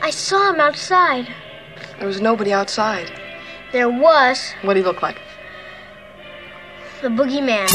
I saw him outside. There was nobody outside. There was What did he look like? The boogeyman.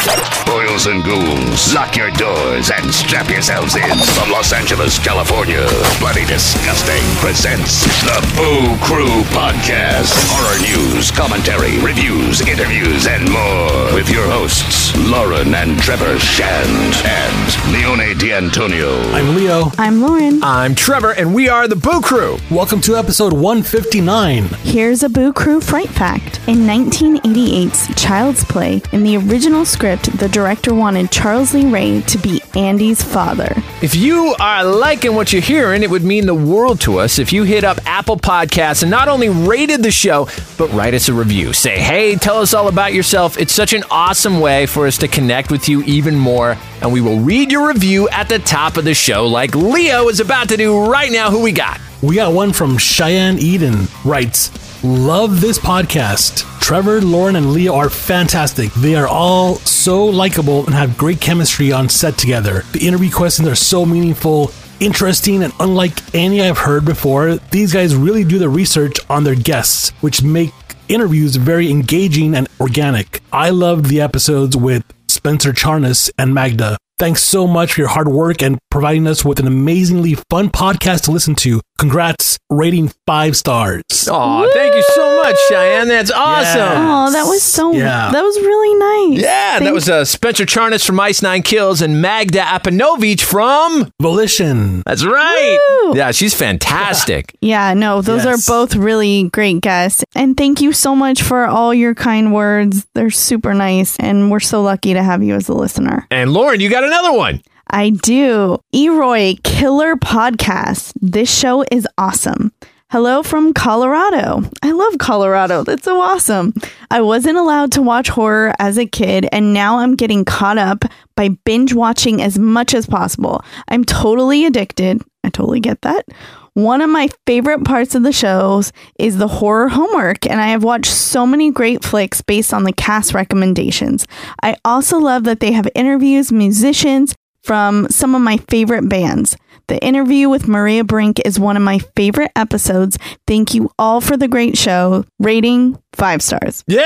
Boils and ghouls, lock your doors and strap yourselves in. From Los Angeles, California, Bloody Disgusting presents the Boo Crew Podcast. Horror news, commentary, reviews, interviews, and more. With your hosts, Lauren and Trevor Shand and Leone D'Antonio. I'm Leo. I'm Lauren. I'm Trevor, and we are the Boo Crew. Welcome to episode 159. Here's a Boo Crew fright fact. In 1988's Child's Play, in the original script, the director wanted Charles Lee Ray to be Andy's father. If you are liking what you're hearing, it would mean the world to us if you hit up Apple Podcasts and not only rated the show, but write us a review. Say, hey, tell us all about yourself. It's such an awesome way for us to connect with you even more. And we will read your review at the top of the show, like Leo is about to do right now. Who we got? We got one from Cheyenne Eden. Writes, Love this podcast. Trevor, Lauren, and Leah are fantastic. They are all so likable and have great chemistry on set together. The interview questions are so meaningful, interesting, and unlike any I've heard before, these guys really do the research on their guests, which make interviews very engaging and organic. I loved the episodes with Spencer Charnas and Magda. Thanks so much for your hard work and providing us with an amazingly fun podcast to listen to. Congrats, rating five stars. Oh, thank you so much, Cheyenne. That's awesome. Oh, that was so. Yeah. That was really nice. Yeah, that was uh, Spencer Charnas from Ice Nine Kills and Magda Apanowicz from. Volition. That's right. Woo! Yeah, she's fantastic. Yeah, no, those Yes. are both really great guests. And thank you so much for all your kind words. They're super nice. And we're so lucky to have you as a listener. and Lauren, you got another one. I do. Eroy Killer Podcast. This show is awesome. Hello from Colorado. I love Colorado. That's so awesome. I wasn't allowed to watch horror as a kid, and now I'm getting caught up by binge watching as much as possible. I'm totally addicted. I totally get that. One of my favorite parts of the shows is the horror homework, and I have watched so many great flicks based on the cast recommendations. I also love that they have interviews, musicians from some of my favorite bands. The interview with Maria Brink is one of my favorite episodes. Thank you all for the great show. Rating five stars. Yeah.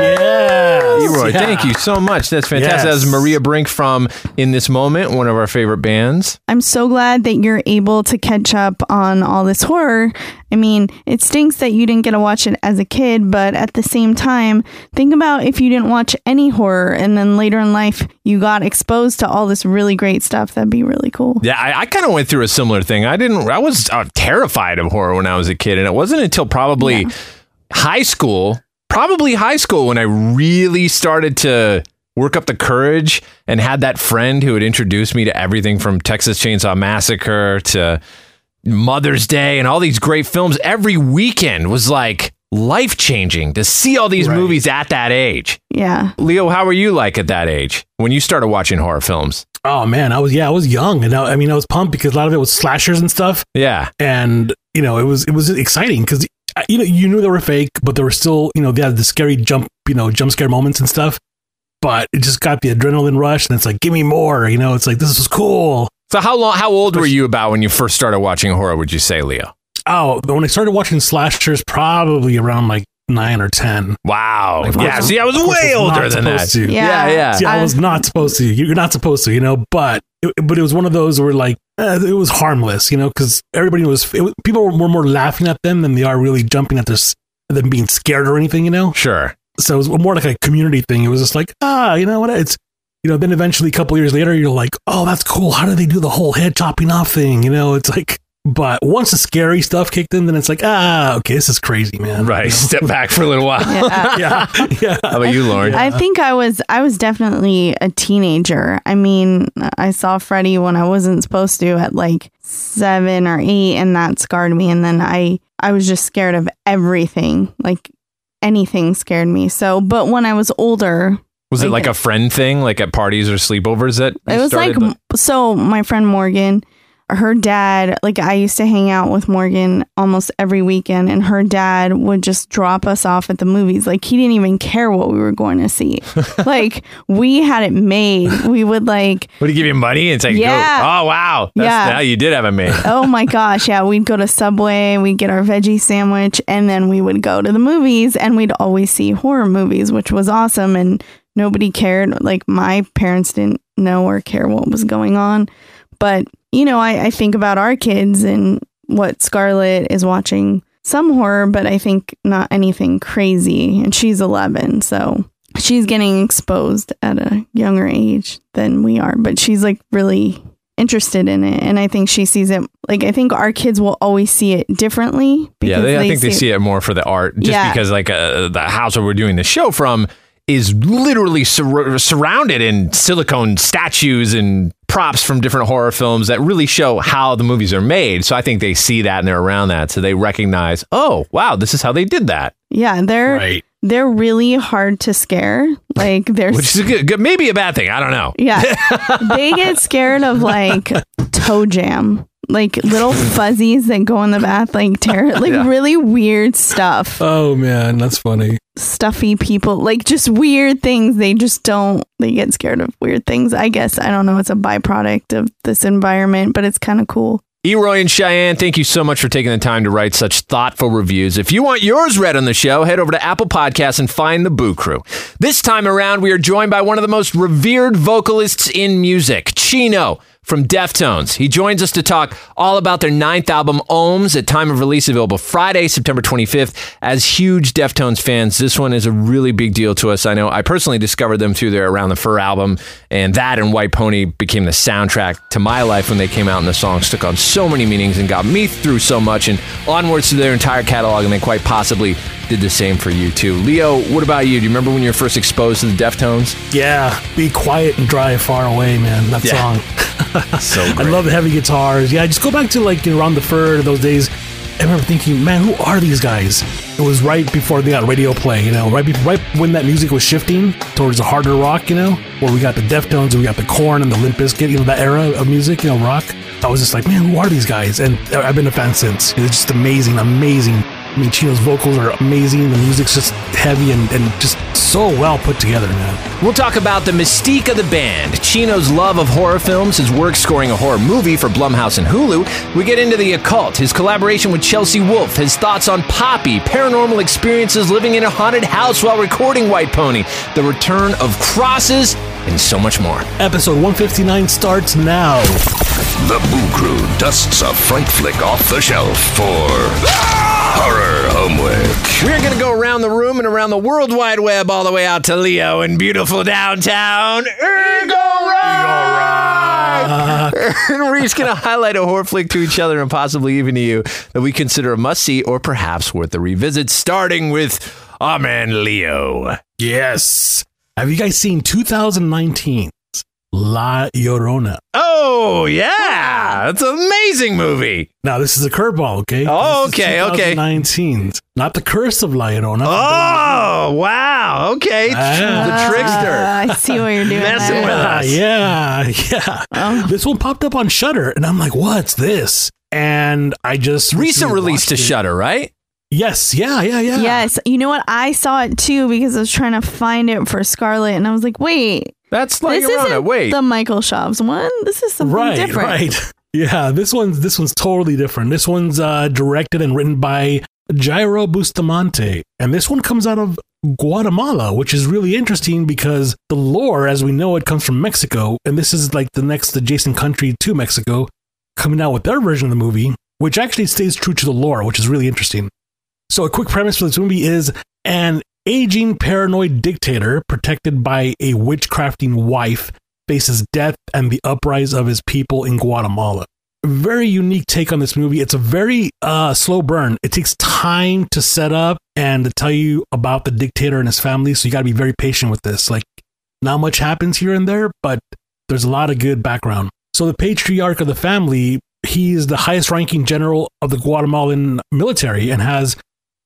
Yeah. Leroy, thank you so much. That's fantastic. That was Maria Brink from In This Moment, one of our favorite bands. I'm so glad that you're able to catch up on all this horror. I mean, it stinks that you didn't get to watch it as a kid, but at the same time, think about if you didn't watch any horror and then later in life you got exposed to all this really great stuff. That'd be really cool. Yeah, I, I kind of went through a similar thing. I didn't. I was uh, terrified of horror when I was a kid, and it wasn't until probably high school, probably high school, when I really started to work up the courage and had that friend who had introduced me to everything from Texas Chainsaw Massacre to Mother's Day and all these great films. Every weekend was like life changing to see all these movies at that age. Yeah. Leo, how were you like at that age when you started watching horror films? Oh man, I was yeah, I was young, and I, I mean, I was pumped because a lot of it was slashers and stuff. Yeah, and you know, it was it was exciting because you know you knew they were fake, but they were still you know they had the scary jump you know jump scare moments and stuff. But it just got the adrenaline rush, and it's like, give me more. You know, it's like this is cool. So how long? How old were you about when you first started watching horror? Would you say, Leo? Oh, when I started watching slashers, probably around like nine or ten. Wow. Like, Yeah, of see, I was way I older than that. supposed to. Yeah, Yeah. yeah. See, I was not supposed to. You're not supposed to, you know. But it, but it was one of those where like eh, it was harmless, you know, because everybody was, it was people were more, more laughing at them than they are really jumping at this than being scared or anything, you know. Sure. So it was more like a community thing. It was just like ah, you know what? It's you know. Then eventually, a couple years later, you're like, oh, that's cool. How do they do the whole head chopping off thing? You know, it's like. But once the scary stuff kicked in, then it's like, ah, okay, this is crazy, man. Right. Step back for a little while. Yeah. yeah. yeah. How about you, Lauren? I think I was I was definitely a teenager. I mean, I saw Freddy when I wasn't supposed to at like 7 or 8 and that scarred me and then I I was just scared of everything. Like anything scared me. So, but when I was older, Was it like a friend thing, like at parties or sleepovers that it was like started? so my friend Morgan, her dad, like I used to hang out with Morgan almost every weekend and her dad would just drop us off at the movies. Like he didn't even care what we were going to see. like we had it made. We would like Would he give you money and say, Yeah. go? Oh, wow. That's, Yeah. Now you did have it made. oh my gosh, yeah, we'd go to Subway, we'd get our veggie sandwich, and then we would go to the movies and we'd always see horror movies, which was awesome. And nobody cared. Like my parents didn't know or care what was going on. But, you know, I, I think about our kids and what Scarlett is watching some horror, but I think not anything crazy. And she's 11. So she's getting exposed at a younger age than we are, but she's like really interested in it. And I think she sees it like, I think our kids will always see it differently. Yeah, they, I think they see it more for the art, just Yeah. because like uh, the house where we're doing the show from is literally sur- surrounded in silicone statues and props from different horror films that really show how the movies are made. So I think they see that and they're around that, so they recognize, oh wow, this is how they did that. Yeah, they're they're really hard to scare. Like they're Which is a good, good, maybe a bad thing. I don't know. yeah, they get scared of like toe jam, like little fuzzies that go in the bath, like terror, like Yeah. really weird stuff. Oh man, that's funny. Stuffy people, like just weird things. They just don't. They get scared of weird things. I guess I don't know. It's a byproduct of this environment, but it's kind of cool. Eroy and Cheyenne, thank you so much for taking the time to write such thoughtful reviews. If you want yours read on the show, head over to Apple Podcasts and find the Boo Crew. This time around, we are joined by one of the most revered vocalists in music, Chino from Deftones. He joins us to talk all about their ninth album, Ohms, at time of release available Friday, September 25th. As huge Deftones fans, this one is a really big deal to us. I know I personally discovered them through their Around the Fur album, and that and White Pony became the soundtrack to my life when they came out, and the songs took on so many meanings and got me through so much, and onwards to their entire catalog, and they quite possibly did the same for you too. Leo, what about you? Do you remember when you were first exposed to the Deftones? Yeah, be quiet and drive far away, man. That Yeah. song. So I love the heavy guitars. Yeah, I just go back to like around the fur those days. I remember thinking, man, who are these guys? It was right before they got radio play, you know, right be- right when that music was shifting towards the harder rock, you know, where we got the Deftones, and we got the Korn and the Limp Bizkit, you know, that era of music, you know, rock. I was just like, man, who are these guys? And uh, I've been a fan since. It's just amazing, amazing Chino's vocals are amazing. The music's just heavy and, and just so well put together, man. We'll talk about the mystique of the band, Chino's love of horror films, his work scoring a horror movie for Blumhouse and Hulu. We get into the occult, his collaboration with Chelsea Wolfe, his thoughts on Poppy, paranormal experiences living in a haunted house while recording White Pony, the return of crosses, and so much more. Episode 159 starts now. The Boo Crew dusts a fright flick off the shelf for horror homework. We're going to go around the room and around the World Wide Web all the way out to Leo in beautiful downtown Eagle Rock. and we're just going to highlight a horror flick to each other and possibly even to you that we consider a must see or perhaps worth a revisit, starting with our man Leo. Yes. Have you guys seen 2019's La Llorona? Oh, yeah. It's an amazing movie. Now, this is a curveball, okay? Oh, This is okay, okay. 2019's. Not the curse of La Llorona. Oh, wow. Okay. Ah. the trickster. Uh, I see what you're doing. Messing with us. Yeah, yeah. Oh. This one popped up on Shudder, and I'm like, "What's this?" And I just Recent recently release to it. Shudder, right? Yes, yeah, yeah, yeah. Yes, you know what? I saw it too because I was trying to find it for Scarlet, and I was like, "Wait, That's La this isn't Wait. the Michael Chaves one. This is something right, different." right. Yeah, this one's this one's totally different. This one's uh, directed and written by Jairo Bustamante, and this one comes out of Guatemala, which is really interesting because the lore, as we know it, comes from Mexico, and this is like the next adjacent country to Mexico, coming out with their version of the movie, which actually stays true to the lore, which is really interesting. So, a quick premise for this movie is an aging paranoid dictator protected by a witchcrafting wife faces death and the uprise of his people in Guatemala. Very unique take on this movie. It's a very uh, slow burn. It takes time to set up and to tell you about the dictator and his family. So you got to be very patient with this. Like, not much happens here and there, but there's a lot of good background. So the patriarch of the family, he is the highest ranking general of the Guatemalan military and has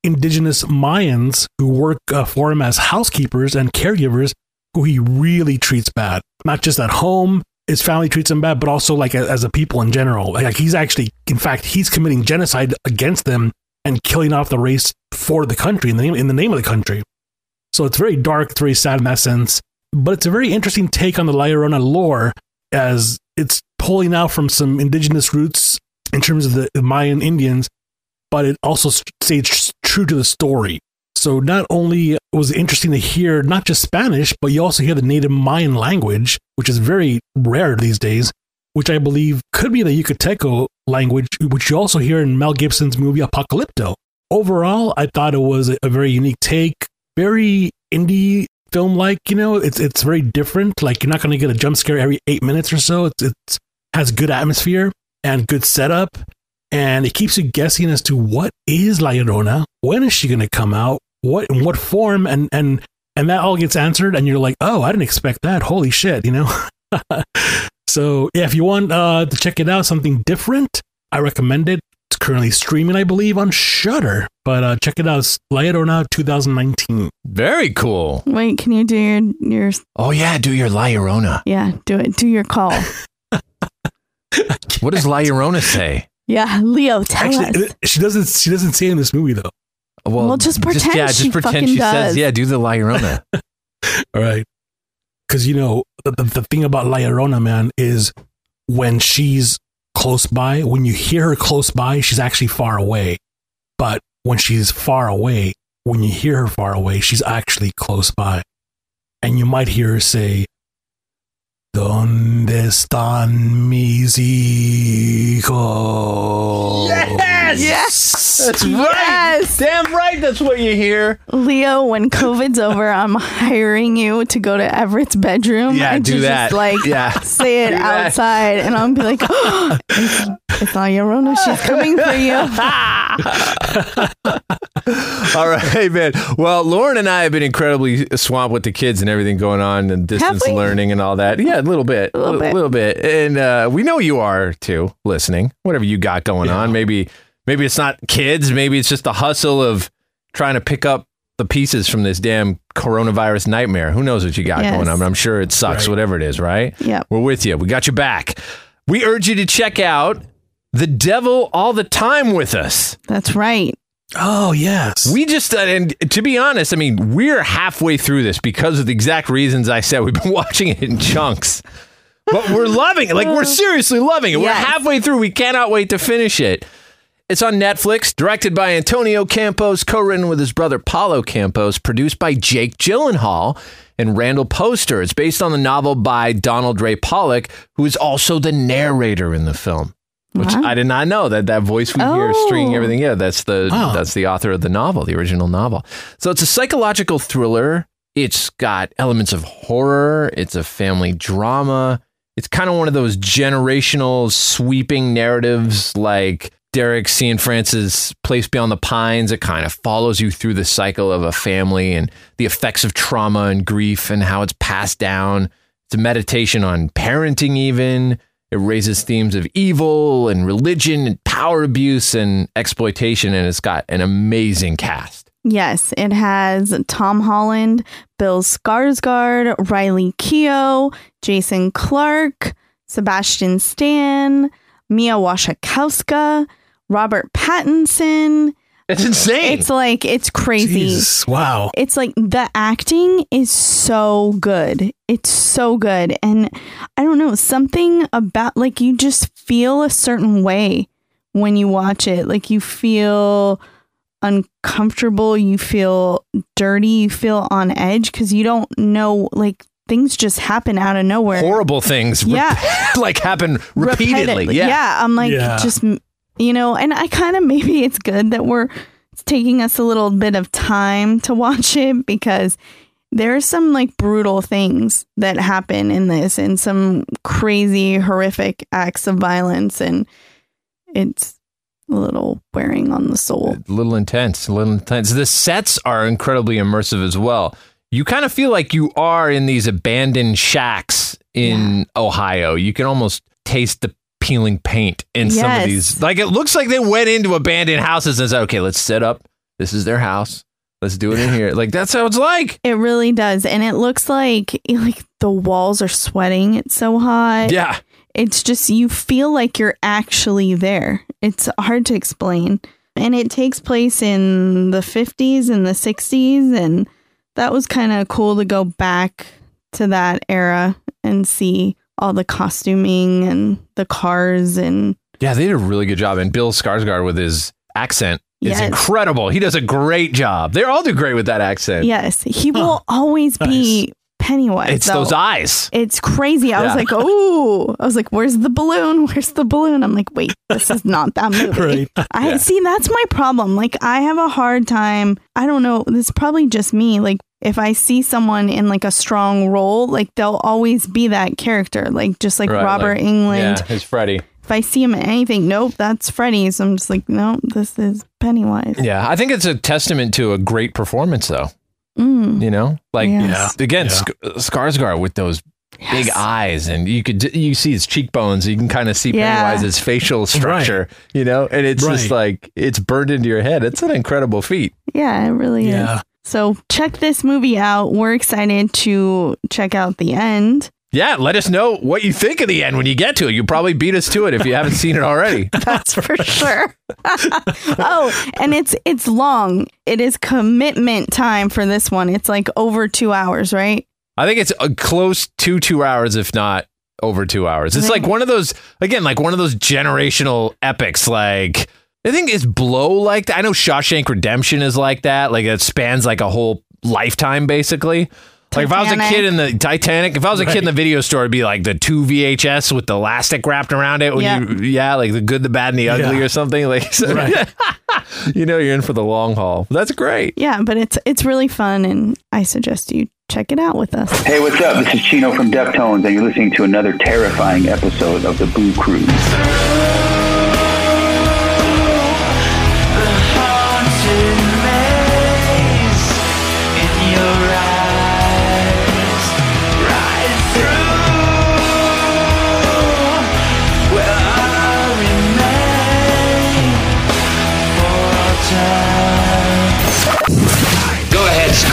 indigenous Mayans who work uh, for him as housekeepers and caregivers who he really treats bad. Not just at home, his family treats him bad, but also like a, as a people in general. Like he's actually, in fact, he's committing genocide against them and killing off the race for the country in the name in the name of the country. So it's very dark, it's very sad in that sense. But it's a very interesting take on the La Llorona lore as it's pulling out from some indigenous roots in terms of the Mayan Indians, but it also stays true to the story. So not only was it interesting to hear not just Spanish, but you also hear the native Mayan language, which is very rare these days, which I believe could be the Yucateco language, which you also hear in Mel Gibson's movie Apocalypto. Overall, I thought it was a very unique take, very indie film like, you know, it's it's very different. Like you're not going to get a jump scare every 8 minutes or so. It's it has good atmosphere and good setup and it keeps you guessing as to what is La Llorona, when is she going to come out, what in what form, and and and that all gets answered, and you're like, oh, I didn't expect that. Holy shit, you know. so yeah, if you want uh, to check it out, something different, I recommend it. It's currently streaming, I believe, on Shudder. But uh, check it out, it's La Llorona 2019. Very cool. Wait, can you do your your? Oh yeah, do your La Llorona. Yeah, do it. Do your call. What does La Llorona say? Yeah, Leo, tell Actually, us. Uh, she doesn't. She doesn't say in this movie though. Well, just pretend yeah, she just pretend she does. says, yeah, do the La Llorona. All right. Because, you know, the, the, the thing about La Llorona, man, is when she's close by, when you hear her close by, she's actually far away. But when she's far away, when you hear her far away, she's actually close by. And you might hear her say, ¿Dónde están mis hijos? Yes! Yes! That's right. Yes! Damn right. That's what you hear. Leo, when COVID's over, I'm hiring you to go to Everett's bedroom. Yeah, and do to that. Just like Yeah. say it Do that. outside, and I'll be like, oh, it's, it's La Llorona. She's coming for you. All right, man. Well, Lauren and I have been incredibly swamped with the kids and everything going on and distance learning and all that. Yeah, a little bit. A little bit. little bit. And uh, we know you are too, listening. Whatever you got going on. Maybe maybe it's not kids, maybe it's just the hustle of trying to pick up the pieces from this damn coronavirus nightmare. Who knows what you got Yes. going on? I'm sure it sucks, Right. whatever it is, right? Yep. We're with you. We got your back. We urge you to check out The Devil All the Time with us. That's right. Oh yes. We just uh, and to be honest, I mean, we're halfway through this because of the exact reasons I said. We've been watching it in chunks. But we're loving it. Like we're seriously loving it. We're halfway through. We cannot wait to finish it. It's on Netflix, directed by Antonio Campos, co-written with his brother Paulo Campos, produced by Jake Gyllenhaal and Randall Poster. It's based on the novel by Donald Ray Pollock, who is also the narrator in the film. Which Wow. I did not know that that voice we hear Oh. stringing everything. Yeah, that's the Wow. that's the author of the novel, the original novel. So it's a psychological thriller. It's got elements of horror. It's a family drama. It's kind of one of those generational sweeping narratives like Derek Cianfrance's Place Beyond the Pines. It kind of follows you through the cycle of a family and the effects of trauma and grief and how it's passed down. It's a meditation on parenting, even. It raises themes of evil and religion and power abuse and exploitation. And it's got an amazing cast. Yes, it has Tom Holland, Bill Skarsgård, Riley Keough, Jason Clarke, Sebastian Stan, Mia Wasikowska, Robert Pattinson. It's insane. It's like it's crazy. Jesus. Wow. It's like the acting is so good. It's so good. And I don't know, something about like you just feel a certain way when you watch it. Like you feel uncomfortable, you feel dirty, you feel on edge because you don't know, like things just happen out of nowhere. Horrible things, rep- Yeah. like happen repeatedly. Repetitively. Yeah, I'm like, Yeah. just, you know, and I kind of maybe it's good that we're it's taking us a little bit of time to watch it because there are some like brutal things that happen in this and some crazy, horrific acts of violence. And it's a little wearing on the soul. a little intense, a little intense. The sets are incredibly immersive as well. You kind of feel like you are in these abandoned shacks in Ohio. You can almost taste the peeling paint in some of these. Like it looks like they went into abandoned houses and said, "Okay, let's set up. This is their house. Let's do it in here." Like that's how it's like. It really does. And it looks like like the walls are sweating. It's so hot. Yeah. It's just you feel like you're actually there. It's hard to explain. And it takes place in the 50s and the 60s and that was kind of cool to go back to that era and see all the costuming and the cars and Yeah, they did a really good job. And Bill Skarsgård with his accent is Yes. incredible. He does a great job. They all do great with that accent. yes, he will always be Pennywise. It's though. those eyes. It's crazy. I was like, oh, I was like, where's the balloon? Where's the balloon? I'm like, wait, this is not that movie. Right. I see that's my problem. Like, I have a hard time. I don't know. This is probably just me. Like, if I see someone in like a strong role, like they'll always be that character. Like, just like Right, Robert like- Englund. Yeah, it's Freddy. If I see him in anything, nope, that's Freddy. So I'm just like, nope, this is Pennywise. Yeah, I think it's a testament to a great performance, though. Mm. You know, like Yes. again, Yeah. Sk- Skarsgård with those big eyes, and you could you see his cheekbones. You can kind of see Yeah. Pennywise's facial structure. You know, and it's just like it's burned into your head. It's an incredible feat. Yeah, it really Yeah. is. So check this movie out. We're excited to check out the end. Yeah, let us know what you think of the end when you get to it. You probably beat us to it if you haven't seen it already. That's for sure. oh, and it's it's long. It is commitment time for this one. It's like over 2 hours, right? I think it's uh, close to two hours, if not over two hours. It's like one of those, again, like one of those generational epics. Like, I think it's Blow like that. I know Shawshank Redemption is like that. Like, it spans like a whole lifetime, basically. Like, if I was a kid in the Titanic, if I was a kid in the video store, it'd be like the two VHS with the elastic wrapped around it. When Yeah. you, yeah, like the good, the bad, and the ugly Yeah. or something. Like, so, you know, you're in for the long haul. That's great. Yeah, but it's it's really fun and I suggest you check it out with us. Hey, what's up? This is Chino from Deftones, and you're listening to another terrifying episode of the Boo Cruise.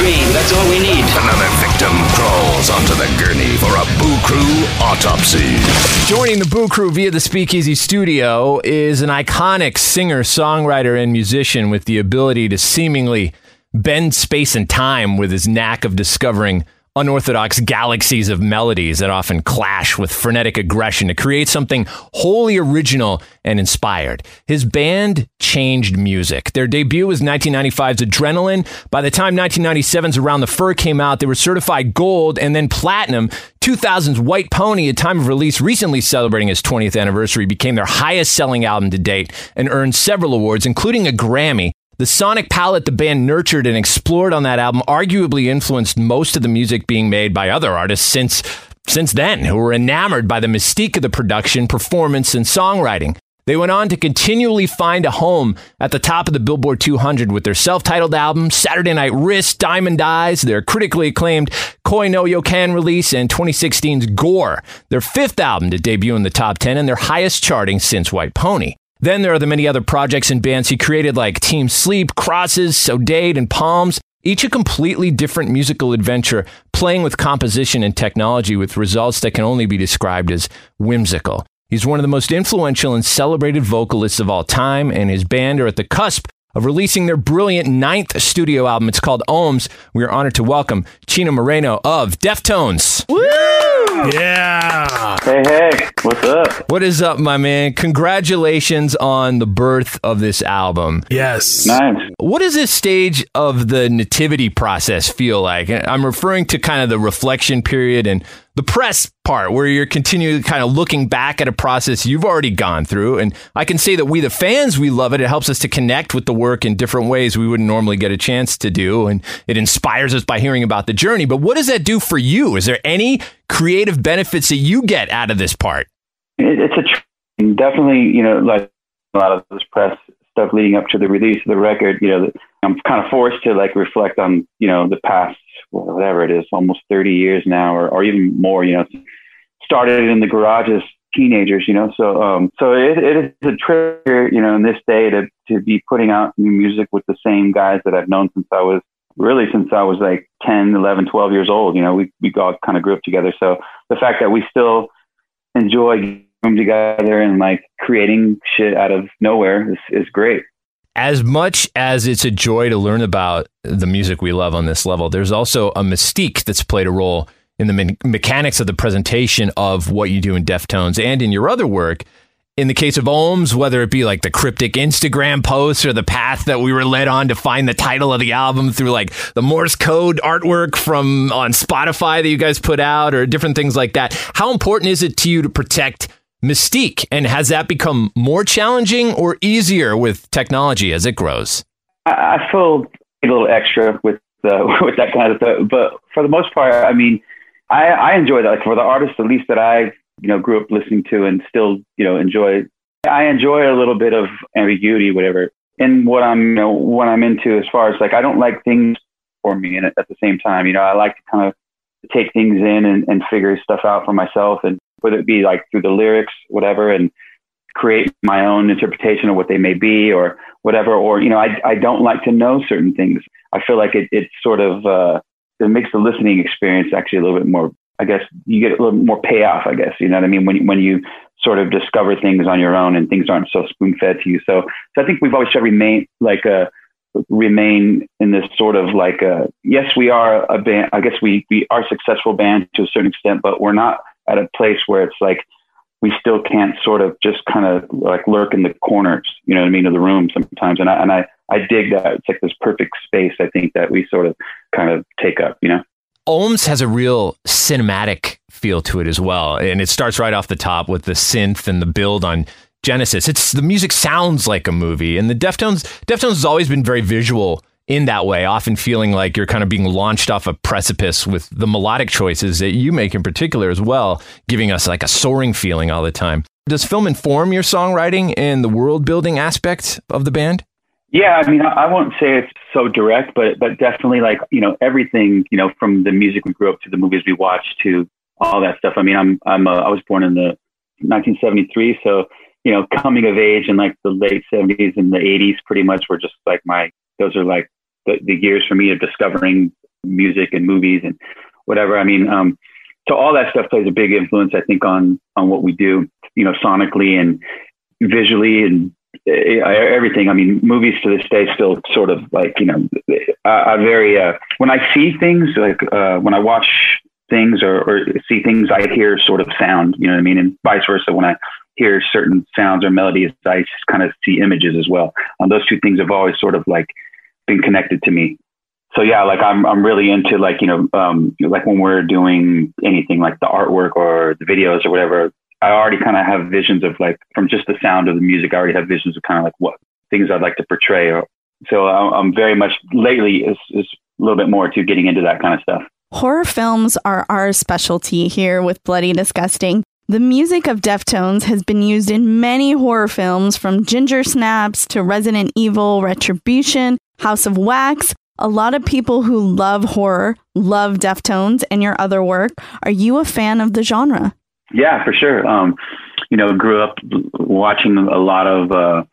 Go. That's all we need. Another victim crawls onto the gurney for a Boo Crew autopsy. Joining the Boo Crew via the Speakeasy Studio is an iconic singer, songwriter, and musician with the ability to seemingly bend space and time with his knack of discovering unorthodox galaxies of melodies that often clash with frenetic aggression to create something wholly original and inspired. His band changed music. Their debut was 1995's Adrenaline. By the time 1997's Around the Fur came out, they were certified gold and then platinum. 2000's White Pony, at time of release, recently celebrating its 20th anniversary, became their highest selling album to date and earned several awards, including a Grammy. The sonic palette the band nurtured and explored on that album arguably influenced most of the music being made by other artists since since then, who were enamored by the mystique of the production, performance, and songwriting. They went on to continually find a home at the top of the Billboard 200 with their self titled album, Saturday Night Wrist, Diamond Eyes, their critically acclaimed Koi no Yokan release, and 2016's Gore, their fifth album to debut in the top 10 and their highest charting since White Pony. Then there are the many other projects and bands he created like Team Sleep, Crosses, Sodade, and Palms, each a completely different musical adventure, playing with composition and technology with results that can only be described as whimsical. He's one of the most influential and celebrated vocalists of all time, and his band are at the cusp of releasing their brilliant ninth studio album. It's called Ohms. We are honored to welcome Chino Moreno of Deftones. Woo! Yeah. Hey, hey, what's up? What is up, my man? Congratulations on the birth of this album. Yes. Nice. What does this stage of the nativity process feel like? I'm referring to kind of the reflection period and the press part where you're continually kind of looking back at a process you've already gone through. And I can say that we, the fans, we love it. It helps us to connect with the work in different ways we wouldn't normally get a chance to do. And it inspires us by hearing about the journey. But what does that do for you? Is there any creative benefits that you get out of this part? It's a tr- definitely, you know, like a lot of this press stuff leading up to the release of the record, you know, I'm kind of forced to like reflect on, you know, the past whatever it is, almost 30 years now, or, or even more, you know, started in the garage as teenagers, you know, so, um, so it, it is a trigger, you know, in this day to, to be putting out new music with the same guys that I've known since I was really since I was like 10, 11, 12 years old, you know, we, we all kind of grew up together. So the fact that we still enjoy together and like creating shit out of nowhere is, is great as much as it's a joy to learn about the music we love on this level, there's also a mystique that's played a role in the me- mechanics of the presentation of what you do in Deftones and in your other work. In the case of Ohms, whether it be like the cryptic Instagram posts or the path that we were led on to find the title of the album through like the Morse code artwork from on Spotify that you guys put out or different things like that. How important is it to you to protect mystique? And has that become more challenging or easier with technology as it grows? I feel a little extra with uh, with that kind of stuff, but for the most part, I mean, I, I enjoy that. Like for the artists, at least that I you know grew up listening to and still you know enjoy. I enjoy a little bit of ambiguity, whatever, in what I'm you know what I'm into. As far as like, I don't like things for me, and at the same time, you know, I like to kind of take things in and, and figure stuff out for myself and whether it be like through the lyrics, whatever, and create my own interpretation of what they may be or whatever. Or, you know, I, I don't like to know certain things. I feel like it, it sort of, uh, it makes the listening experience actually a little bit more, I guess you get a little more payoff, I guess, you know what I mean? When, when you sort of discover things on your own and things aren't so spoon fed to you. So, so I think we've always tried to remain like a, remain in this sort of like a, yes, we are a band. I guess we, we are successful band to a certain extent, but we're not at a place where it's like we still can't sort of just kind of like lurk in the corners, you know what I mean, of the room sometimes. And I and I I dig that it's like this perfect space. I think that we sort of kind of take up, you know. Ohms has a real cinematic feel to it as well, and it starts right off the top with the synth and the build on Genesis. It's the music sounds like a movie, and the Deftones Deftones has always been very visual in that way, often feeling like you're kind of being launched off a precipice with the melodic choices that you make in particular as well, giving us like a soaring feeling all the time. Does film inform your songwriting and the world building aspect of the band? Yeah, I mean, I won't say it's so direct, but but definitely like you know everything you know from the music we grew up to the movies we watched to all that stuff. I mean, I'm I'm a, I was born in the 1973, so you know coming of age in like the late 70s and the 80s pretty much were just like my those are like the, the years for me of discovering music and movies and whatever. I mean, um, so all that stuff plays a big influence, I think, on on what we do, you know, sonically and visually and uh, everything. I mean, movies to this day still sort of like you know, I, very uh, when I see things like uh, when I watch things or, or see things, I hear sort of sound. You know what I mean, and vice versa. When I hear certain sounds or melodies, I kind of see images as well. Um, those two things have always sort of like been connected to me. So yeah, like I'm I'm really into like you know um, like when we're doing anything like the artwork or the videos or whatever. I already kind of have visions of like from just the sound of the music. I already have visions of kind of like what things I'd like to portray. Or, so I'm very much lately is, is a little bit more to getting into that kind of stuff. Horror films are our specialty here with Bloody Disgusting. The music of Deftones has been used in many horror films from Ginger Snaps to Resident Evil, Retribution, House of Wax. A lot of people who love horror love Deftones and your other work. Are you a fan of the genre? Yeah, for sure. Um, you know, grew up watching a lot of uh,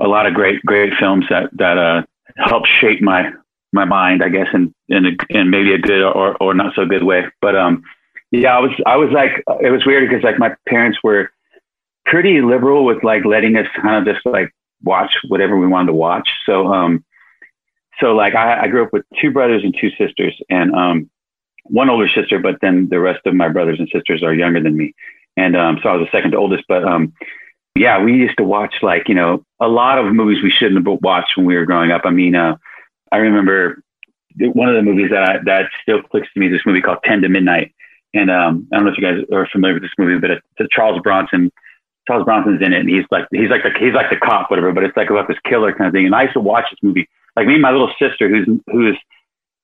a lot of great great films that that uh, helped shape my my mind, I guess, in in, a, in maybe a good or, or not so good way. But um, yeah, I was I was like it was weird because like my parents were pretty liberal with like letting us kind of just like watch whatever we wanted to watch. So um, so like I, I grew up with two brothers and two sisters, and um, one older sister, but then the rest of my brothers and sisters are younger than me. And um, so I was the second oldest. But um, yeah, we used to watch like, you know, a lot of movies we shouldn't have watched when we were growing up. I mean, uh, I remember one of the movies that I, that still clicks to me, this movie called 10 to Midnight. And um, I don't know if you guys are familiar with this movie, but it's, it's Charles Bronson. Charles Bronson's in it, and he's like he's like the he's like the cop, whatever. But it's like about this killer kind of thing. And I used to watch this movie. Like me and my little sister, who's who's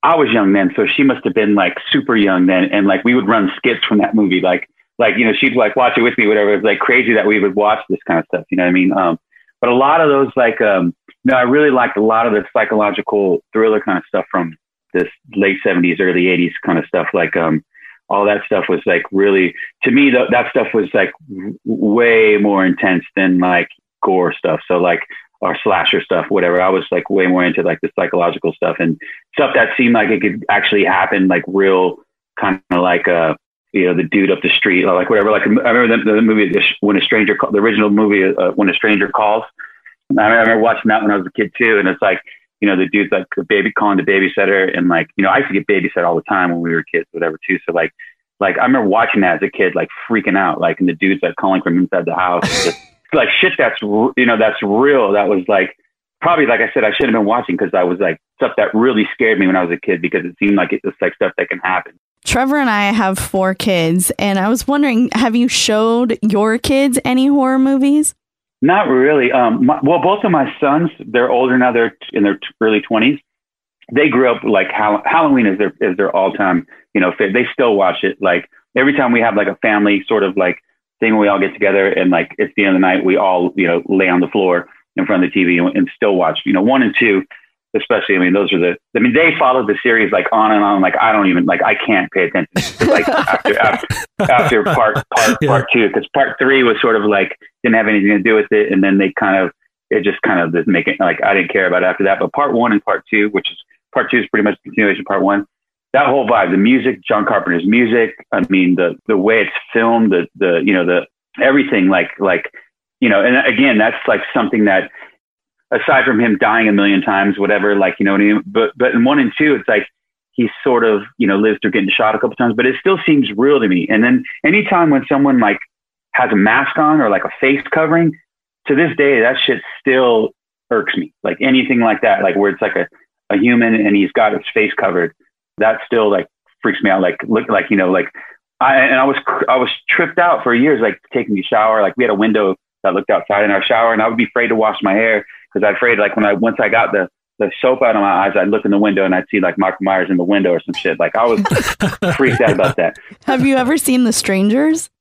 I was young then, so she must have been like super young then, and like we would run skits from that movie, like like you know she'd like watch it with me, whatever. It was like crazy that we would watch this kind of stuff, you know what I mean? Um, but a lot of those like um, no, I really liked a lot of the psychological thriller kind of stuff from this late seventies, early eighties kind of stuff. Like um, all that stuff was like really to me th- that stuff was like w- way more intense than like gore stuff. So like or slasher stuff, whatever. I was like way more into like the psychological stuff and stuff that seemed like it could actually happen, like real kind of like uh you know the dude up the street or like whatever. Like I remember the, the movie when a stranger the original movie uh, when a stranger calls. I remember watching that when I was a kid too, and it's like you know the dude's like a baby calling the babysitter, and like you know I used to get babysat all the time when we were kids, whatever too. So like like I remember watching that as a kid, like freaking out, like and the dude's like calling from inside the house. Just, like shit that's you know that's real that was like probably like i said i should have been watching because i was like stuff that really scared me when i was a kid because it seemed like it was like stuff that can happen. Trevor and i have four kids and i was wondering have you showed your kids any horror movies? Not really. Um my, well both of my sons they're older now they're in their early 20s they grew up like halloween is their is their all-time you know they still watch it. Like every time we have like a family sort of like thing where we all get together and like it's the end of the night, we all, you know, lay on the floor in front of the TV and, and still watch, you know, one and two, especially. I mean, those are the, I mean, they followed the series like on and on. Like, I don't even, like, I can't pay attention to like after, after, after part, part, yeah. part two, because part three was sort of like, didn't have anything to do with it. And then they kind of, it just kind of make it like, I didn't care about after that. But part one and part two, which is part two is pretty much continuation of part one that whole vibe, the music, John Carpenter's music. I mean, the the way it's filmed, the the you know the everything like like you know, and again, that's like something that aside from him dying a million times, whatever, like you know, I mean? but but in one and two, it's like he sort of you know lives through getting shot a couple times, but it still seems real to me. And then anytime when someone like has a mask on or like a face covering, to this day, that shit still irks me. Like anything like that, like where it's like a, a human and he's got his face covered that still like freaks me out. Like look like you know like I and I was I was tripped out for years like taking a shower. Like we had a window that looked outside in our shower, and I would be afraid to wash my hair because I'm afraid like when I once I got the the soap out of my eyes, I'd look in the window and I'd see like Michael Myers in the window or some shit. Like I was freaked out about that. Have you ever seen The Strangers?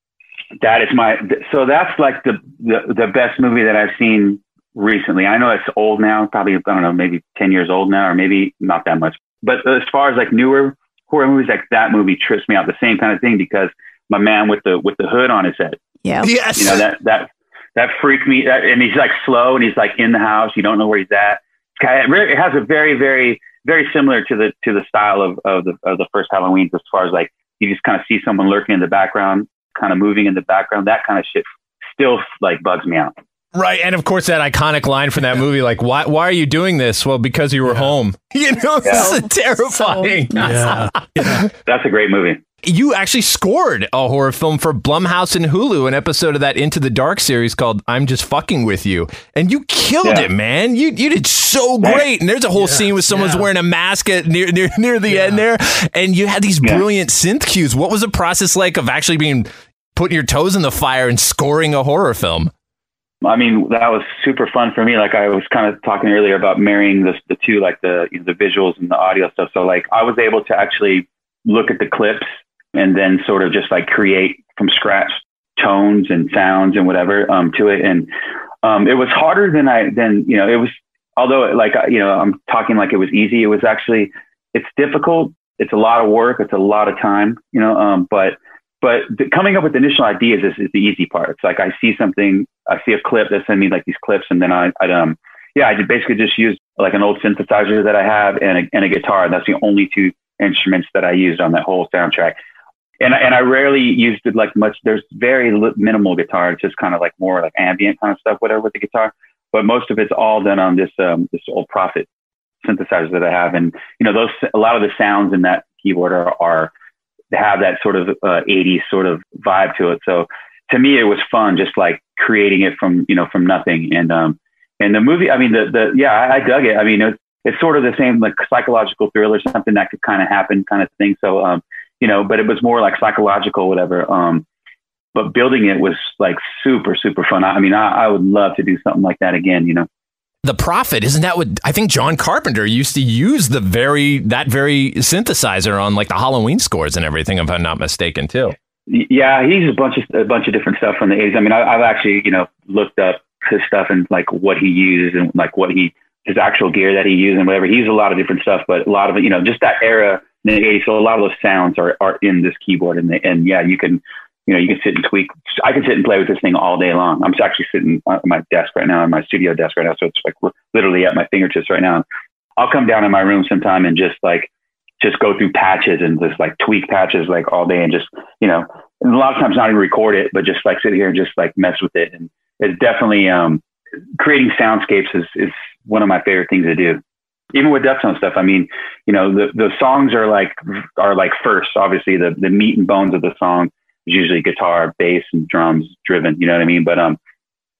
That is my so that's like the, the the best movie that I've seen recently. I know it's old now, probably I don't know, maybe ten years old now, or maybe not that much. But as far as like newer horror movies, like that movie trips me out. The same kind of thing because my man with the with the hood on his head. Yeah. Yes. You know that that that freaked me. That, and he's like slow and he's like in the house. You don't know where he's at. It has a very very very similar to the to the style of of the of the first Halloween as far as like you just kind of see someone lurking in the background, kind of moving in the background. That kind of shit still like bugs me out. Right, and of course that iconic line from that movie, like, "Why? Why are you doing this?" Well, because you were home. You know, Yeah. it's terrifying. Yeah. That's a great movie. You actually scored a horror film for Blumhouse and Hulu, an episode of that Into the Dark series called "I'm Just Fucking with You," and you killed Yeah. it, man. You you did so great. And there's a whole Yeah, scene with someone's yeah. wearing a mask at near near near the end there, and you had these Yeah. brilliant synth cues. What was the process like of actually being putting your toes in the fire and scoring a horror film? I mean, that was super fun for me. Like I was kind of talking earlier about marrying the the two, like the the visuals and the audio stuff. So like I was able to actually look at the clips and then sort of just like create from scratch tones and sounds and whatever um, to it. And um, it was harder than I than you know it was. Although like you know I'm talking like it was easy. It was actually it's difficult. It's a lot of work. It's a lot of time. You know, um, but but the, coming up with initial ideas is, is the easy part. It's like I see something, I see a clip, they send me like these clips, and then I, I um, yeah, I basically just use like an old synthesizer that I have and a, and a guitar. And that's the only two instruments that I used on that whole soundtrack. And and I rarely used it like much. There's very minimal guitar. It's just kind of like more like ambient kind of stuff, whatever with the guitar. But most of it's all done on this um this old Prophet synthesizer that I have. And you know those a lot of the sounds in that keyboard are, are have that sort of uh, 80s sort of vibe to it. So to me, it was fun, just like creating it from you know from nothing. And um and the movie, I mean the the yeah, I, I dug it. I mean it's it's sort of the same like psychological thriller, something that could kind of happen, kind of thing. So um you know, but it was more like psychological, whatever. Um, but building it was like super super fun. I, I mean, I, I would love to do something like that again. You know. The Prophet, isn't that what I think John Carpenter used to use the very that very synthesizer on like the Halloween scores and everything, if I'm not mistaken, too. Yeah, he's a bunch of a bunch of different stuff from the 80s. I mean, I, I've actually you know looked up his stuff and like what he used and like what he his actual gear that he used and whatever. He used a lot of different stuff, but a lot of it, you know, just that era in the 80s. So a lot of those sounds are are in this keyboard, and the, and yeah, you can you know you can sit and tweak. I can sit and play with this thing all day long. I'm actually sitting at my desk right now, on my studio desk right now, so it's like literally at my fingertips right now. I'll come down in my room sometime and just like just go through patches and just like tweak patches like all day and just you know a lot of times not even record it but just like sit here and just like mess with it and it's definitely um creating soundscapes is is one of my favorite things to do even with Deftones stuff I mean you know the the songs are like are like first obviously the the meat and bones of the song usually guitar bass and drums driven you know what I mean but um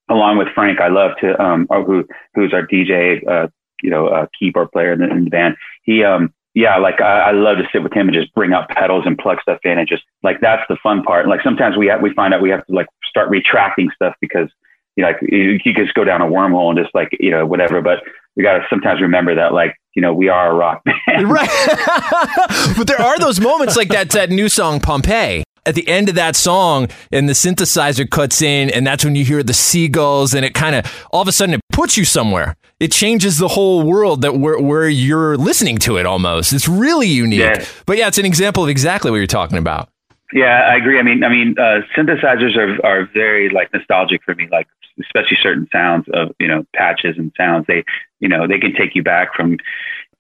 along with Frank I love to um or who who's our DJ uh you know uh keyboard player in the, in the band he um yeah, like I, I love to sit with him and just bring out pedals and plug stuff in and just like that's the fun part. Like sometimes we have, we find out we have to like start retracting stuff because you know like you, you just go down a wormhole and just like you know whatever. But we got to sometimes remember that like you know we are a rock band. Right. but there are those moments like that that new song Pompeii. At the end of that song, and the synthesizer cuts in, and that's when you hear the seagulls, and it kind of all of a sudden it puts you somewhere. It changes the whole world that where, where you're listening to it almost. It's really unique. Yeah. But yeah, it's an example of exactly what you're talking about. Yeah, I agree. I mean, I mean, uh, synthesizers are are very like nostalgic for me. Like especially certain sounds of you know patches and sounds. They you know they can take you back from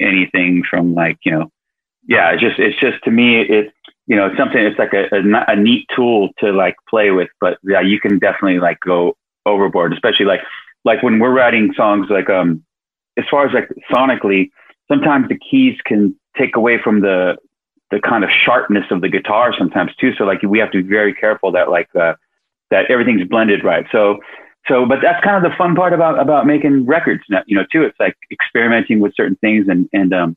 anything from like you know yeah. It's just it's just to me it you know something. It's like a, a, a neat tool to like play with. But yeah, you can definitely like go overboard, especially like like when we're writing songs like um as far as like sonically sometimes the keys can take away from the the kind of sharpness of the guitar sometimes too so like we have to be very careful that like uh, that everything's blended right so so but that's kind of the fun part about about making records you know too it's like experimenting with certain things and and um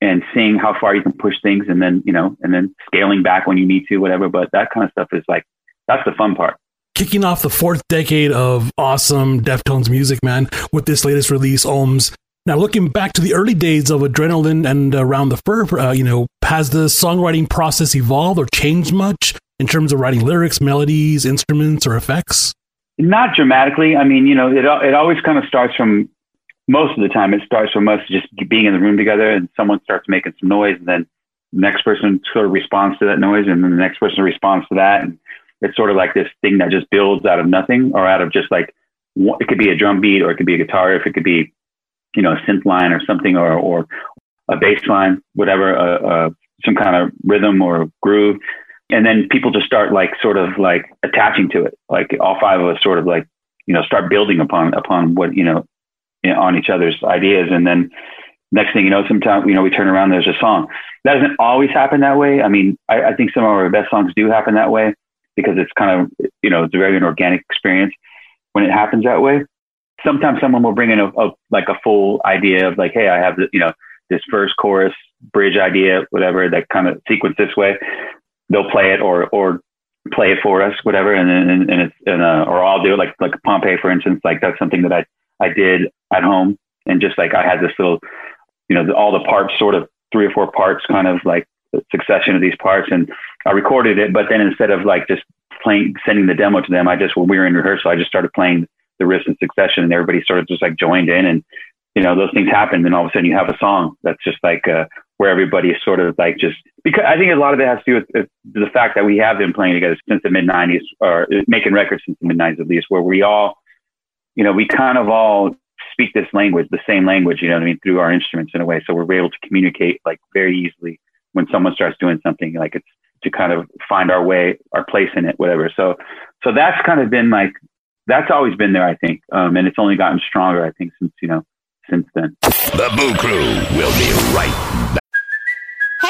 and seeing how far you can push things and then you know and then scaling back when you need to whatever but that kind of stuff is like that's the fun part kicking off the fourth decade of awesome Deftones music, man, with this latest release, Ohms. Now, looking back to the early days of Adrenaline and Around the Fur, uh, you know, has the songwriting process evolved or changed much in terms of writing lyrics, melodies, instruments, or effects? Not dramatically. I mean, you know, it it always kind of starts from most of the time. It starts from us just being in the room together, and someone starts making some noise, and then the next person sort of responds to that noise, and then the next person responds to that, and it's sort of like this thing that just builds out of nothing, or out of just like it could be a drum beat, or it could be a guitar, if it could be, you know, a synth line or something, or or a bass line, whatever, uh, uh, some kind of rhythm or groove. And then people just start like sort of like attaching to it. Like all five of us sort of like, you know, start building upon, upon what, you know, on each other's ideas. And then next thing you know, sometimes, you know, we turn around, there's a song. That doesn't always happen that way. I mean, I, I think some of our best songs do happen that way because it's kind of, you know, it's a very an organic experience when it happens that way. Sometimes someone will bring in a, a like a full idea of like, hey, I have the, you know, this first chorus bridge idea, whatever that kind of sequence this way. They'll play it or or play it for us, whatever, and and, and it's and uh, or I'll do it like like Pompeii, for instance. Like that's something that I I did at home, and just like I had this little, you know, all the parts, sort of three or four parts, kind of like succession of these parts, and I recorded it. But then instead of like just playing, sending the demo to them, I just when we were in rehearsal, I just started playing the riffs in succession, and everybody sort of just like joined in, and you know those things happen, and all of a sudden you have a song that's just like uh, where everybody is sort of like just because I think a lot of it has to do with, with the fact that we have been playing together since the mid '90s, or making records since the mid '90s at least, where we all you know, we kind of all speak this language, the same language, you know what I mean, through our instruments in a way. So we're able to communicate like very easily when someone starts doing something like it's to kind of find our way, our place in it, whatever. So, so that's kind of been like, that's always been there, I think. Um, and it's only gotten stronger, I think, since, you know, since then. The Boo Crew will be right.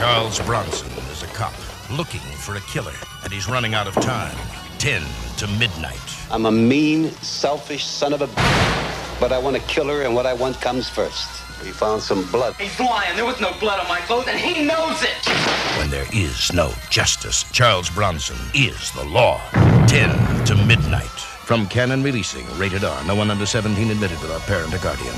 Charles Bronson is a cop looking for a killer, and he's running out of time. 10 to midnight. I'm a mean, selfish son of a. But I want a killer, and what I want comes first. We found some blood. He's lying. There was no blood on my clothes, and he knows it. When there is no justice, Charles Bronson is the law. 10 to midnight. From Cannon Releasing, rated R. No one under 17 admitted without parent or guardian.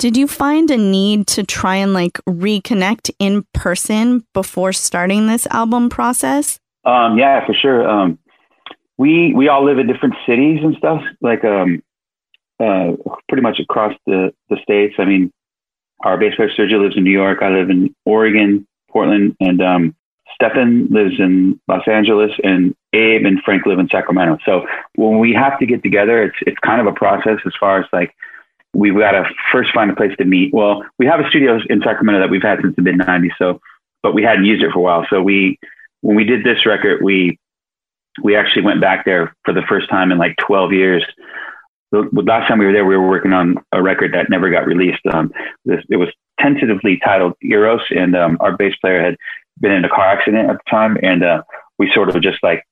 Did you find a need to try and like reconnect in person before starting this album process? Um, yeah, for sure. Um, we we all live in different cities and stuff, like um, uh, pretty much across the the states. I mean, our bass player Sergio lives in New York. I live in Oregon, Portland, and um, Stefan lives in Los Angeles, and Abe and Frank live in Sacramento. So when we have to get together, it's it's kind of a process as far as like we've got to first find a place to meet. Well, we have a studio in Sacramento that we've had since the mid '90s, so but we hadn't used it for a while. So we when we did this record, we we actually went back there for the first time in like 12 years. The, last time we were there, we were working on a record that never got released. Um, this, it was tentatively titled Eros, and um, our bass player had been in a car accident at the time, and uh, we sort of just like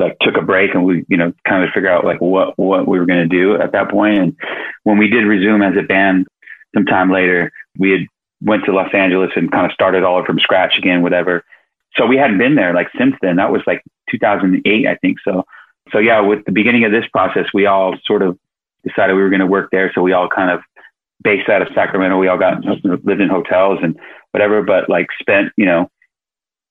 like took a break and we you know kind of figure out like what what we were going to do at that point. And when we did resume as a band some time later we had went to los angeles and kind of started all from scratch again whatever. So we hadn't been there like since then. That was like 2008 i think so. So yeah with the beginning of this process we all sort of decided we were going to work there. So we all kind of based out of sacramento we all got lived in hotels and whatever but like spent you know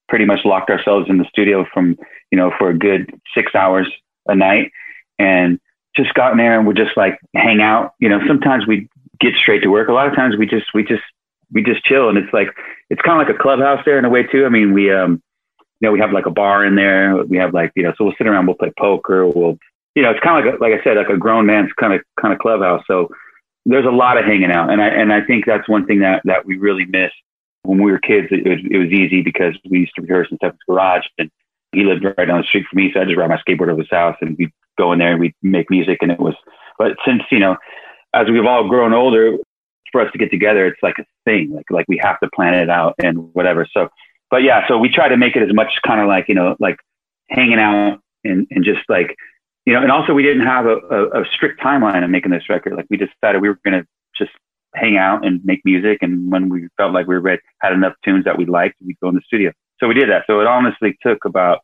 pretty much locked ourselves in the studio from you know, for a good six hours a night and just got in there and would just like hang out. You know, sometimes we get straight to work. A lot of times we just, we just, we just chill. And it's like, it's kind of like a clubhouse there in a way too. I mean, we, um, you know, we have like a bar in there. We have like, you know, so we'll sit around, we'll play poker. We'll, you know, it's kind of like, a, like I said, like a grown man's kind of, kind of clubhouse. So there's a lot of hanging out. And I, and I think that's one thing that, that we really missed when we were kids. It, it was, it was easy because we used to rehearse in Stefan's garage and he lived right down the street from me, so I just ride my skateboard over his house and we'd go in there and we'd make music. And it was, but since you know, as we've all grown older, for us to get together, it's like a thing. Like like we have to plan it out and whatever. So, but yeah, so we try to make it as much kind of like you know like hanging out and and just like you know, and also we didn't have a, a, a strict timeline of making this record. Like we decided we were going to just hang out and make music. And when we felt like we ready, had enough tunes that we liked, we'd go in the studio. So we did that. So it honestly took about,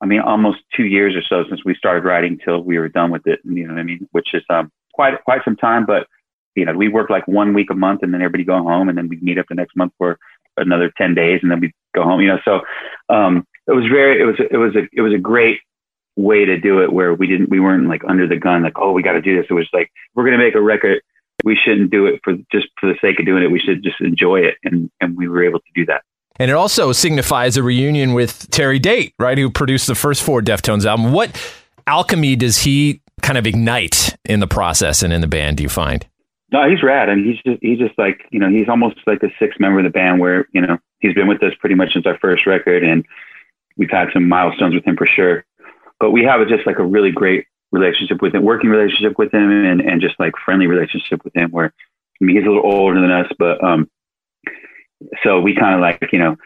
I mean, almost two years or so since we started writing till we were done with it. You know what I mean? Which is um, quite quite some time. But you know, we worked like one week a month, and then everybody go home, and then we'd meet up the next month for another ten days, and then we'd go home. You know, so um, it was very, it was, it was a, it was a great way to do it where we didn't, we weren't like under the gun, like, oh, we got to do this. It was like, we're to make a record. We shouldn't do it for just for the sake of doing it. We should just enjoy it. And, and we were able to do that. And it also signifies a reunion with Terry Date, right? Who produced the first four Deftones album. What alchemy does he kind of ignite in the process and in the band, do you find? No, he's rad. and he's just, he's just like, you know, he's almost like the sixth member of the band where, you know, he's been with us pretty much since our first record and we've had some milestones with him for sure. But we have just like a really great relationship with him, working relationship with him and, and just like friendly relationship with him where I mean, he's a little older than us, but, um, so we kind of like, you know,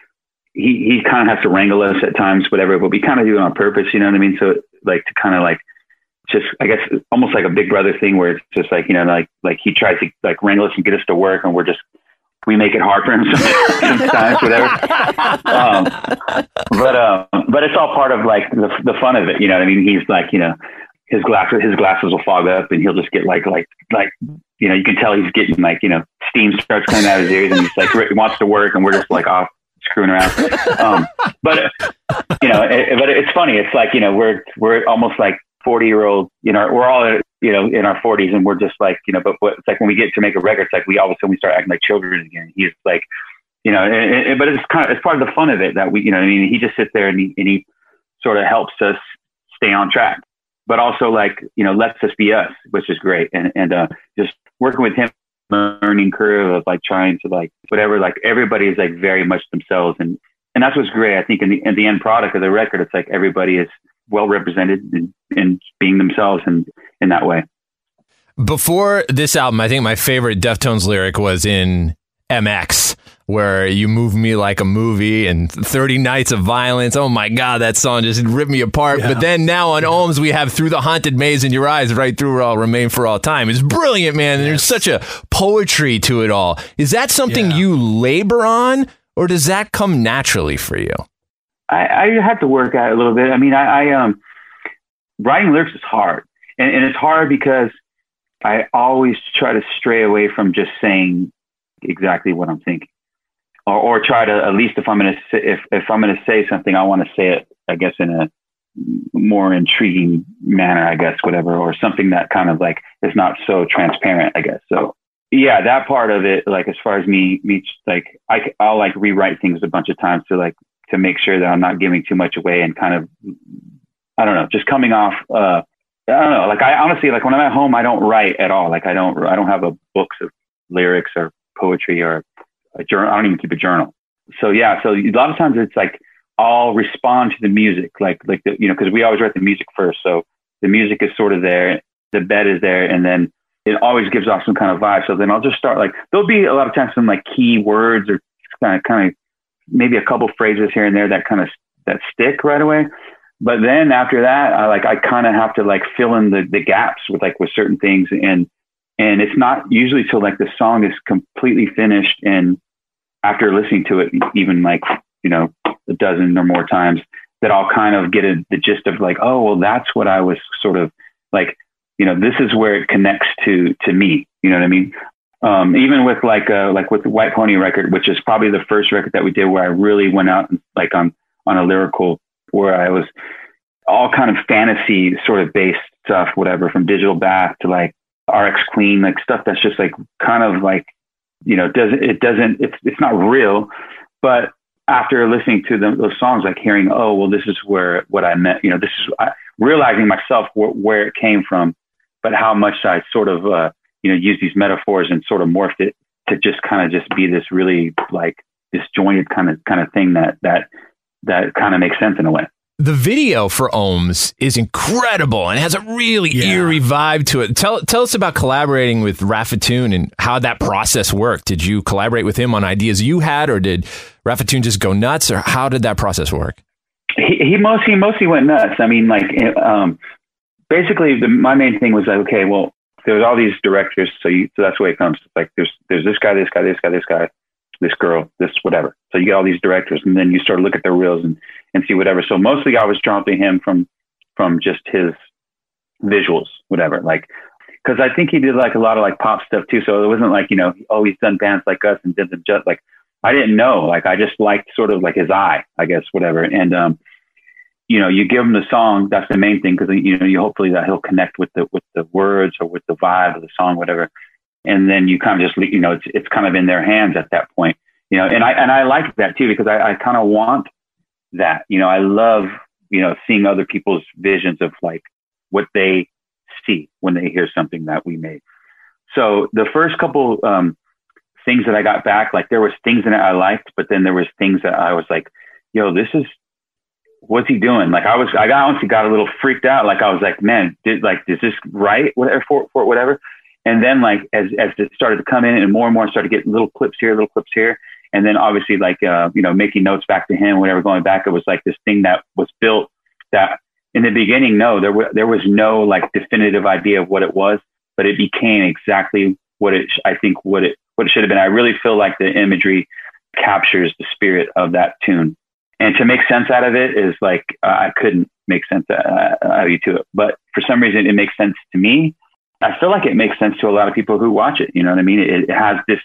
he, he kind of has to wrangle us at times, whatever, but we kind of do it on purpose. You know what I mean? So like to kind of like, just, I guess almost like a big brother thing where it's just like, you know, like, like he tries to like wrangle us and get us to work and we're just, we make it hard for him sometimes, whatever. Um, but, um, but it's all part of like the, the fun of it. You know what I mean? He's like, you know, his glasses, his glasses will fog up and he'll just get like, like, like, you know, you can tell he's getting like, you know, steam starts coming out of his ears and he's like, he wants to work and we're just like off screwing around. Um, but, you know, it, but it's funny. It's like, you know, we're, we're almost like 40 year old, you know, we're all, you know, in our 40s and we're just like, you know, but it's like when we get to make a record, it's like we all of a sudden we start acting like children again. He's like, you know, and, and, but it's kind of, it's part of the fun of it that we, you know, I mean, he just sits there and he, and he sort of helps us stay on track, but also like, you know, lets us be us, which is great. And, and, uh, just working with him, learning curve of like trying to like, whatever, like everybody is like very much themselves. And, and that's what's great. I think in the, in the end product of the record, it's like everybody is well represented in, in being themselves and in that way. Before this album, I think my favorite Deftones lyric was in MX, where you move me like a movie and 30 Nights of Violence. Oh my God, that song just ripped me apart. Yeah. But then now on yeah. Ohms, we have Through the Haunted Maze in Your Eyes, right through it all, remain for all time. It's brilliant, man. Yes. There's such a poetry to it all. Is that something yeah. you labor on, or does that come naturally for you? I, I have to work at it a little bit. I mean, I, I um, writing lyrics is hard, and, and it's hard because I always try to stray away from just saying exactly what I'm thinking, or, or try to at least if I'm gonna say, if if I'm gonna say something, I want to say it, I guess, in a more intriguing manner, I guess, whatever, or something that kind of like is not so transparent, I guess. So yeah, that part of it, like as far as me, me, like I, I'll like rewrite things a bunch of times to like to make sure that I'm not giving too much away and kind of, I don't know, just coming off, uh, I don't know. Like I honestly, like when I'm at home, I don't write at all. Like I don't, I don't have a books of lyrics or poetry or a journal. I don't even keep a journal. So yeah, so a lot of times it's like I'll respond to the music, like like the, you know, because we always write the music first. So the music is sort of there, the bed is there, and then it always gives off some kind of vibe. So then I'll just start like there'll be a lot of times some like key words or kind of kind of maybe a couple phrases here and there that kind of that stick right away. But then after that, I like I kind of have to like fill in the the gaps with like with certain things and and it's not usually till like the song is completely finished and after listening to it even like you know a dozen or more times that I'll kind of get a, the gist of like oh well that's what I was sort of like you know this is where it connects to to me. You know what I mean? Um, even with like uh, like with the White Pony record, which is probably the first record that we did where I really went out and, like on on a lyrical where I was all kind of fantasy sort of based stuff, whatever, from Digital Bath to like RX Queen, like stuff that's just like kind of like you know doesn't it doesn't it's it's not real, but after listening to them, those songs, like hearing, oh well, this is where what I meant, you know, this is I, realizing myself wh- where it came from, but how much I sort of uh, you know, use these metaphors and sort of morphed it to just kind of just be this really like disjointed kind of kind of thing that that that kind of makes sense in a way. The video for Ohms is incredible and has a really yeah. eerie vibe to it. Tell tell us about collaborating with Rafatoon and how that process worked. Did you collaborate with him on ideas you had, or did Rafatoon just go nuts, or how did that process work? He, he mostly he mostly went nuts. I mean, like um, basically the, my main thing was like, okay, well, there's all these directors, so you so that's the way it comes. It's like there's there's this guy, this guy, this guy, this guy, this girl, this whatever. So you get all these directors, and then you start to look at their reels and and see whatever. So mostly I was to him from from just his visuals, whatever. Like because I think he did like a lot of like pop stuff too. So it wasn't like you know oh he's done bands like us and did them just like I didn't know. Like I just liked sort of like his eye, I guess, whatever. And um, you know, you give him the song. That's the main thing because you know you hopefully that he'll connect with the with the words or with the vibe of the song, whatever. And then you kind of just you know it's it's kind of in their hands at that point. You know, and I and I like that too because I, I kind of want that. You know, I love you know seeing other people's visions of like what they see when they hear something that we made. So the first couple um, things that I got back, like there was things that I liked, but then there was things that I was like, yo, this is, what's he doing? Like I was, I honestly got a little freaked out. Like I was like, man, did like, is this right? Whatever for, for whatever. And then like, as, as it started to come in and more and more started to get little clips here, little clips here. And then obviously like, uh, you know, making notes back to him, whenever going back, it was like this thing that was built that in the beginning, no, there was, there was no like definitive idea of what it was, but it became exactly what it, sh- I think what it what it should have been. I really feel like the imagery captures the spirit of that tune. And to make sense out of it is like, uh, I couldn't make sense uh, out of you to it. But for some reason, it makes sense to me. I feel like it makes sense to a lot of people who watch it. You know what I mean? It, it has this,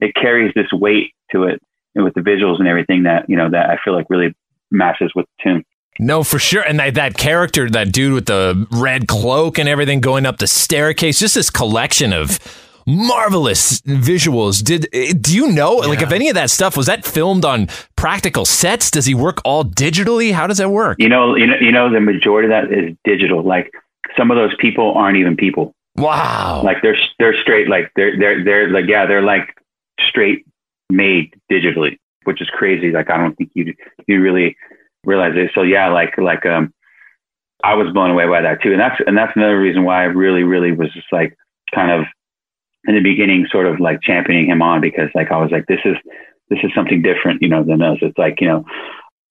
it carries this weight to it and with the visuals and everything that, you know, that I feel like really matches with the tune. No, for sure. And that, that character, that dude with the red cloak and everything going up the staircase, just this collection of marvelous visuals. Did eh, do you know yeah. like if any of that stuff was that filmed on practical sets? Does he work all digitally? How does that work? You know, you know, you know, the majority of that is digital. Like some of those people aren't even people. Wow. Like they're they're straight like they're they're they're like yeah they're like straight made digitally, which is crazy. Like I don't think you you really realize it. So yeah, like like um, I was blown away by that too, and that's and that's another reason why I really really was just like kind of in the beginning sort of like championing him on because like I was like, this is, this is something different, you know, than us. It's like, you know,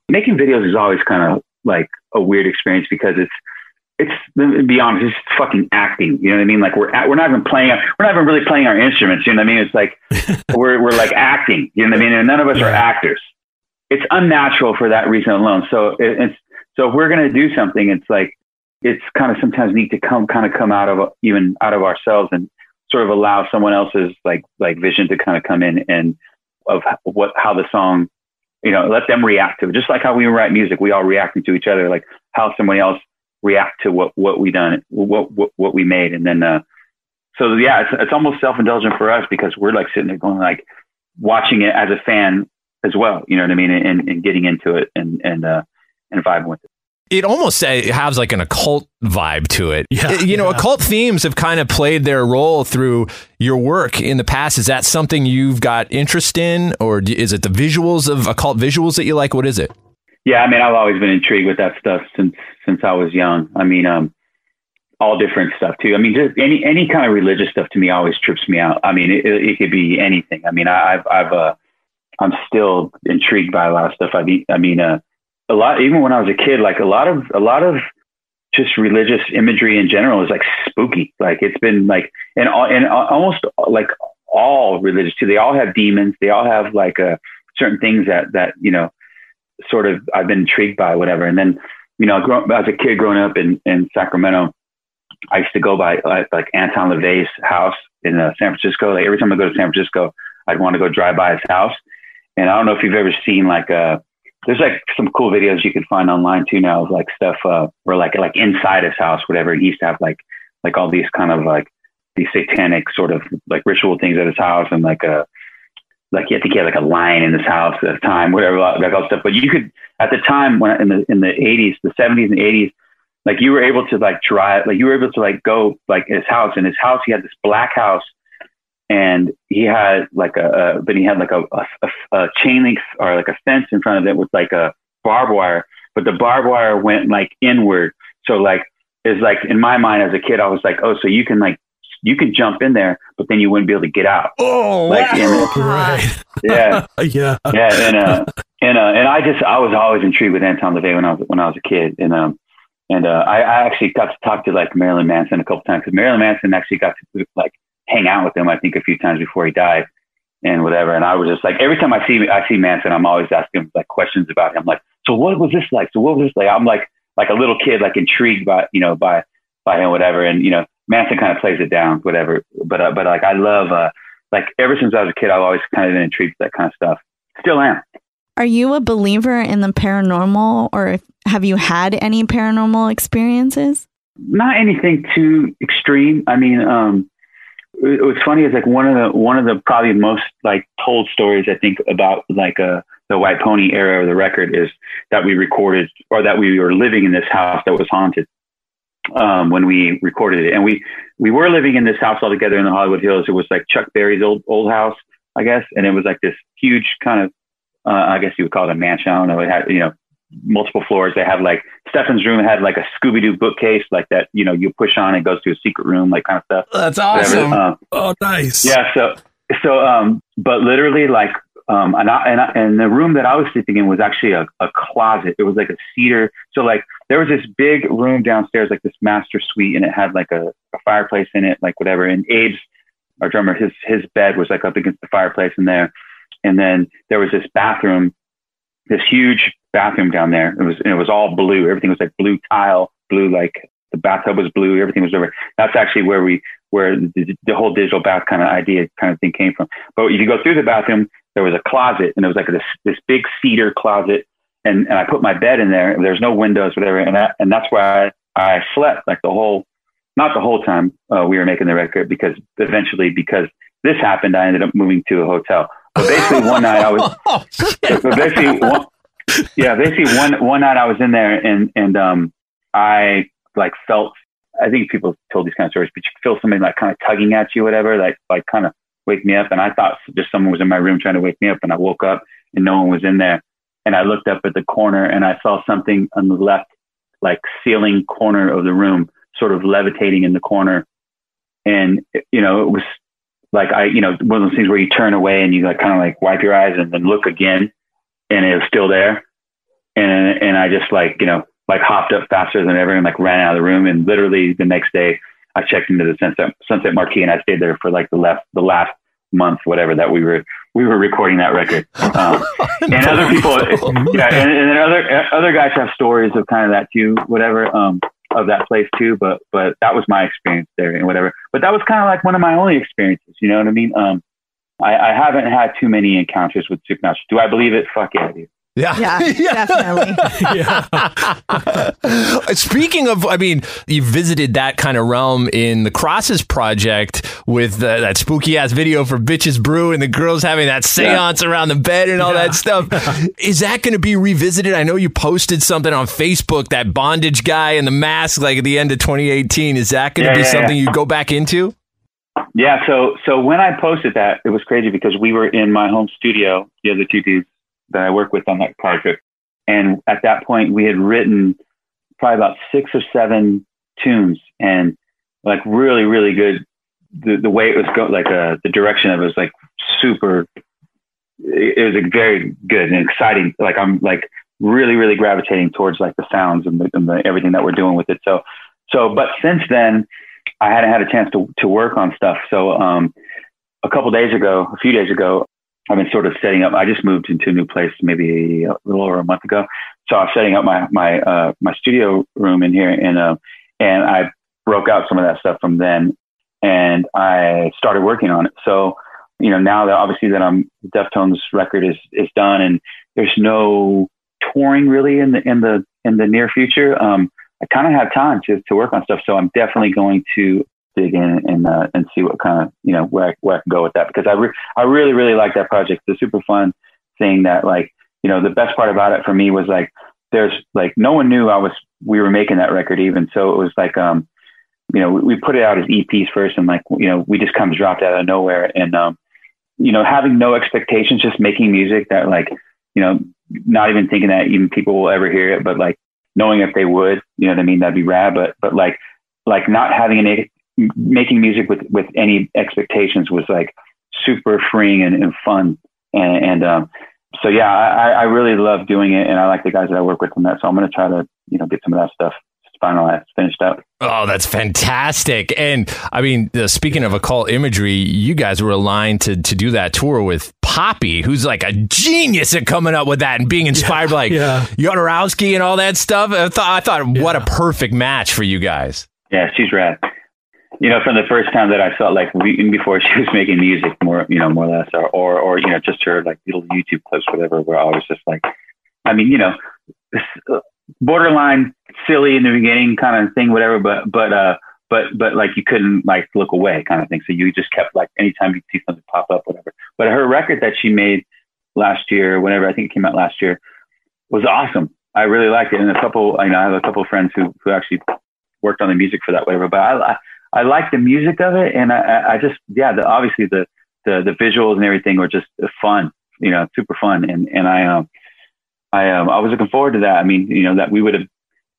making videos is always kind of like a weird experience because it's, it's to be honest, it's fucking acting. You know what I mean? Like we're we're not even playing. We're not even really playing our instruments. You know what I mean? It's like we're we're like acting. You know what I mean? And none of us yeah. are actors. It's unnatural for that reason alone. So it, it's so if we're gonna do something, it's like it's kind of sometimes need to come kind of come out of even out of ourselves and sort of allow someone else's like like vision to kind of come in and of what how the song you know let them react to it just like how we write music we all reacting to each other like how somebody else react to what what we done what what, what we made and then uh so yeah it's, it's almost self-indulgent for us because we're like sitting there going like watching it as a fan as well you know what i mean and, and getting into it and and uh and vibing with it it almost has like an occult vibe to it. Yeah, you know, yeah. occult themes have kind of played their role through your work in the past. Is that something you've got interest in, or is it the visuals of occult visuals that you like? What is it? Yeah, I mean, I've always been intrigued with that stuff since since I was young. I mean, um, all different stuff too. I mean, just any any kind of religious stuff to me always trips me out. I mean, it, it could be anything. I mean, I, I've I've uh, I'm still intrigued by a lot of stuff. I mean, I mean, uh a lot, even when I was a kid, like a lot of, a lot of just religious imagery in general is like spooky. Like it's been like, and, and almost like all religious too. They all have demons. They all have like uh, certain things that, that, you know, sort of I've been intrigued by whatever. And then, you know, as a kid growing up in, in Sacramento, I used to go by like, like Anton LaVey's house in uh, San Francisco. Like every time I go to San Francisco, I'd want to go drive by his house. And I don't know if you've ever seen like a, uh, there's like some cool videos you can find online too now of like stuff uh or like like inside his house whatever he used to have like like all these kind of like these satanic sort of like ritual things at his house and like a like I think he had like a lion in his house at the time whatever like all stuff. But you could at the time when in the in the 80s the 70s and 80s like you were able to like drive like you were able to like go like his house. In his house he had this black house and he had like a, a but he had like a, a, a, chain link or like a fence in front of it with like a barbed wire, but the barbed wire went like inward. So like it's like in my mind as a kid, I was like, oh, so you can like you can jump in there, but then you wouldn't be able to get out. Oh, like wow. right. Yeah, yeah, yeah, and uh, and uh, and I just I was always intrigued with Anton LaVey when I was when I was a kid, and um, and uh, I, I actually got to talk to like Marilyn Manson a couple times because Marilyn Manson actually got to like hang out with him I think a few times before he died and whatever. And I was just like every time I see I see Manson, I'm always asking him like questions about him. Like, so what was this like? So what was this like? I'm like like a little kid, like intrigued by you know by by him, whatever. And you know Manson kind of plays it down, whatever. But uh, but like I love uh like ever since I was a kid, I've always kind of been intrigued with that kind of stuff. Still am. Are you a believer in the paranormal or have you had any paranormal experiences? Not anything too extreme. I mean, um, what's funny is like one of the one of the probably most like told stories I think about like uh the White Pony era of the record is that we recorded or that we were living in this house that was haunted um, when we recorded it, and we we were living in this house all together in the Hollywood Hills. It was like Chuck Berry's old old house, I guess, and it was like this huge kind of uh, I guess you would call it a mansion. I don't know. It had you know multiple floors. They had like Stefan's room had like a Scooby Doo bookcase, like that. You know, you push on, it goes to a secret room, like kind of stuff. That's awesome. Um, oh, nice. Yeah. So so um, but literally like um, and I, and I, and the room that I was sleeping in was actually a, a closet. It was like a cedar. So like there was this big room downstairs, like this master suite, and it had like a, a fireplace in it, like whatever. And Abe's, our drummer, his his bed was like up against the fireplace in there. And then there was this bathroom, this huge bathroom down there. It was it was all blue. Everything was like blue tile, blue like the bathtub was blue. Everything was over. That's actually where we where the, the whole digital bath kind of idea kind of thing came from. But if you go through the bathroom, there was a closet, and it was like this this big cedar closet. And, and I put my bed in there. And there's no windows, whatever, and that, and that's why I, I slept like the whole, not the whole time uh, we were making the record because eventually because this happened, I ended up moving to a hotel. But basically, one night I was. but basically, one, yeah, basically one one night I was in there and and um I like felt. I think people told these kind of stories, but you feel somebody like kind of tugging at you, whatever, like like kind of wake me up. And I thought just someone was in my room trying to wake me up, and I woke up and no one was in there. And I looked up at the corner and I saw something on the left, like ceiling corner of the room, sort of levitating in the corner. And you know, it was like I, you know, one of those things where you turn away and you like kind of like wipe your eyes and then look again, and it was still there. And and I just like you know like hopped up faster than ever and like ran out of the room. And literally the next day, I checked into the Sunset Sunset Marquis and I stayed there for like the last the last month, whatever that we were we were recording that record. Um, and other people, yeah, and, and then other other guys have stories of kind of that too, whatever. Um, of that place too, but but that was my experience there and whatever. But that was kind of like one of my only experiences. You know what I mean? Um, I, I haven't had too many encounters with supernatural. Do I believe it? Fuck yeah, I do. Yeah. Yeah, definitely. Speaking of, I mean, you visited that kind of realm in the Crosses project with the, that spooky ass video for Bitches Brew and the girls having that seance around the bed and all that stuff. Is that going to be revisited? I know you posted something on Facebook, that bondage guy and the mask, like at the end of 2018. Is that going to Yeah, be yeah, something yeah. you go back into? Yeah, so so when I posted that, it was crazy because we were in my home studio, the other two dudes that I work with on that project, and at that point we had written probably about six or seven tunes, and like really, really good. The the way it was going, like uh, the direction of it was like super. It was like, very good and exciting. Like I'm like really, really gravitating towards like the sounds and the, and the everything that we're doing with it. So so, but since then, I hadn't had a chance to to work on stuff. So um, a couple days ago, a few days ago, I've been sort of setting up. I just moved into a new place maybe a little over a month ago. So I'm setting up my my uh, my studio room in here, and uh, and I broke out some of that stuff from then, and I started working on it. So you know now that obviously that I'm Deftones record is is done, and there's no touring really in the in the in the near future. Um, I kind of have time to to work on stuff, so I'm definitely going to dig in and uh, and see what kind of you know where I, where I can go with that because I re- I really really like that project. It's a super fun thing that like you know the best part about it for me was like there's like no one knew I was we were making that record even. So it was like um you know we, we put it out as EPs first and like you know we just kind of dropped out of nowhere. And um you know having no expectations just making music that like you know not even thinking that even people will ever hear it but like knowing if they would you know what I mean? That'd be rad. But but like like not having any making music with with any expectations was like super freeing and, and fun and, and um so yeah I, I really love doing it and I like the guys that I work with on that so I'm going to try to you know get some of that stuff finalized, finished up. Oh, that's fantastic! And I mean, uh, speaking of occult imagery, you guys were aligned to to do that tour with Poppy, who's like a genius at coming up with that and being inspired by like yeah. Jodorowsky and all that stuff. I thought, I thought, what a perfect match for you guys. Yeah, she's rad. You know, from the first time that I felt like we, even before she was making music, more you know, more or less, or or, or you know, just her like little YouTube clips, whatever, where I was just like, I mean, you know, uh, borderline silly in the beginning kind of thing, whatever, but but uh, but but like you couldn't like look away kind of thing. So you just kept like anytime you see something pop up, whatever. But her record that she made last year, whenever I think it came out last year, was awesome. I really liked it, and a couple, you know, I have a couple friends who who actually worked on the music for that, whatever. But I I, like the music of it, and I I just yeah, the, obviously the the the visuals and everything were just fun, you know, super fun, and and I um I um I was looking forward to that. I mean, you know, that we would have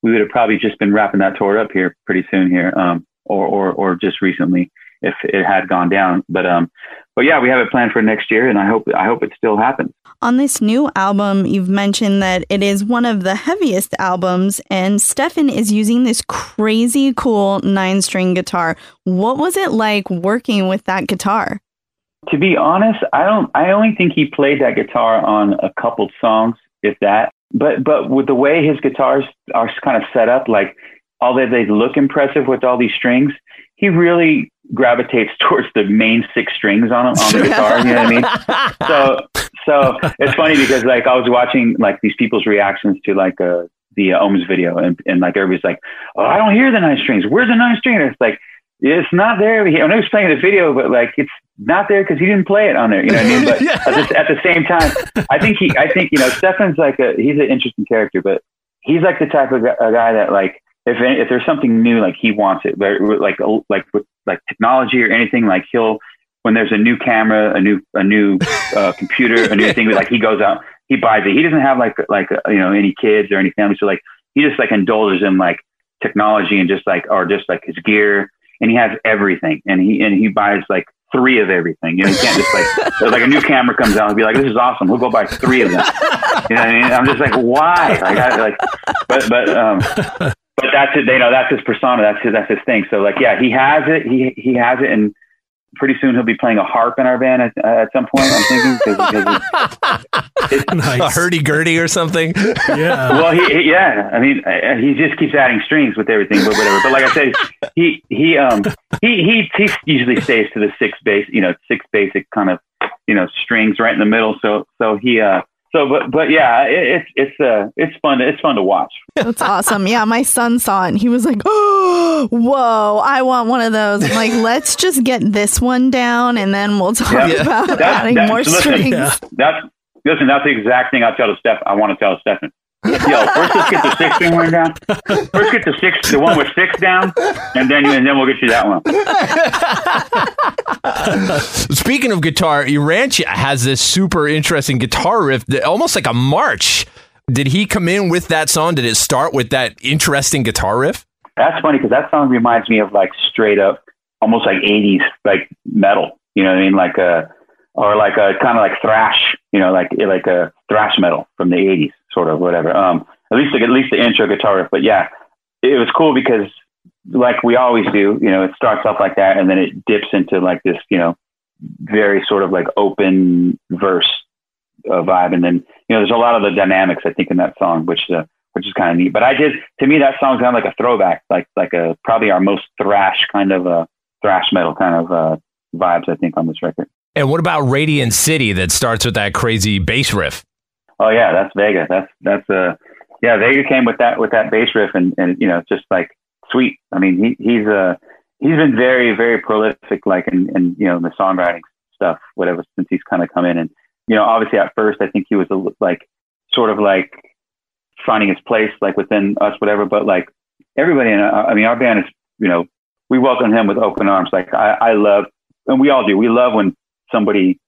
we would have probably just been wrapping that tour up here pretty soon here, um, or or or just recently if it had gone down. But um, but yeah, we have it planned for next year, and I hope I hope it still happens. On this new album, you've mentioned that it is one of the heaviest albums, and Stefan is using this crazy cool nine string guitar. What was it like working with that guitar? To be honest, I don't. I only think he played that guitar on a couple songs, if that. But but with the way his guitars are kind of set up, like although they look impressive with all these strings, he really gravitates towards the main six strings on on the guitar. You know what I mean? So so it's funny because like I was watching like these people's reactions to like uh, the uh, Ohms video, and and like everybody's like, oh, I don't hear the nine strings. Where's the nine string? And it's like it's not there. I know he's playing the video, but like it's not there because he didn't play it on there. You know what I mean? But yeah. at, the, at the same time, I think he, I think you know, Stefan's like a he's an interesting character, but he's like the type of a guy that like if if there's something new, like he wants it, like like with like technology or anything, like he'll when there's a new camera, a new a new uh, computer, a new thing, like he goes out, he buys it. He doesn't have like like uh, you know any kids or any family, so like he just like indulges in like technology and just like or just like his gear, and he has everything, and he and he buys like three of everything. You know, you can't just like like a new camera comes out and be like, "This is awesome." We'll go buy three of them. You know, what I mean, I'm just like, why? Like, I, like, but but um, but that's it. You know, that's his persona. That's his that's his thing. So like, yeah, he has it. He he has it, and pretty soon he'll be playing a harp in our band at, at some point. I'm thinking because it's, it's, nice. a hurdy gurdy or something. Yeah. Well, he, he, yeah. I mean, uh, he just keeps adding strings with everything, but whatever. But like I said, he he um he he he usually stays to the six base, you know, six basic kind of you know strings right in the middle. So so he uh so but but yeah it, it's it's uh it's fun it's fun to watch. That's awesome. Yeah my son saw it and he was like oh whoa i want one of those. I'm like let's just get this one down and then we'll talk yeah. about that, adding that, more listen, strings. Yeah. that's listen that's the exact thing i tell to Steph i want to tell Stefan Yo, first let's get the six string one down. First get the six, the one with six down, and then and then we'll get you that one. Speaking of guitar, Urantia has this super interesting guitar riff, that, almost like a march. Did he come in with that song? Did it start with that interesting guitar riff? That's funny because that song reminds me of like straight up, almost like '80s like metal. You know what I mean? Like a or like a kind of like thrash. You know, like like a thrash metal from the '80s sort of whatever. Um, at least at least the intro guitar riff. But yeah, it was cool because like we always do, you know, it starts off like that and then it dips into like this, you know, very sort of like open verse uh, vibe. And then, you know, there's a lot of the dynamics I think in that song, which uh, which is kind of neat. But I did to me that song sounded like a throwback, like like a probably our most thrash kind of uh thrash metal kind of uh vibes I think on this record. And what about Radiant City that starts with that crazy bass riff? Oh yeah, that's Vega. That's that's uh yeah, Vega came with that with that bass riff and and you know just like sweet. I mean he he's uh he's been very very prolific like in, in you know the songwriting stuff whatever since he's kind of come in and you know obviously at first I think he was a, like sort of like finding his place like within us whatever but like everybody in uh, I mean our band is you know we welcome him with open arms like I I love and we all do we love when somebody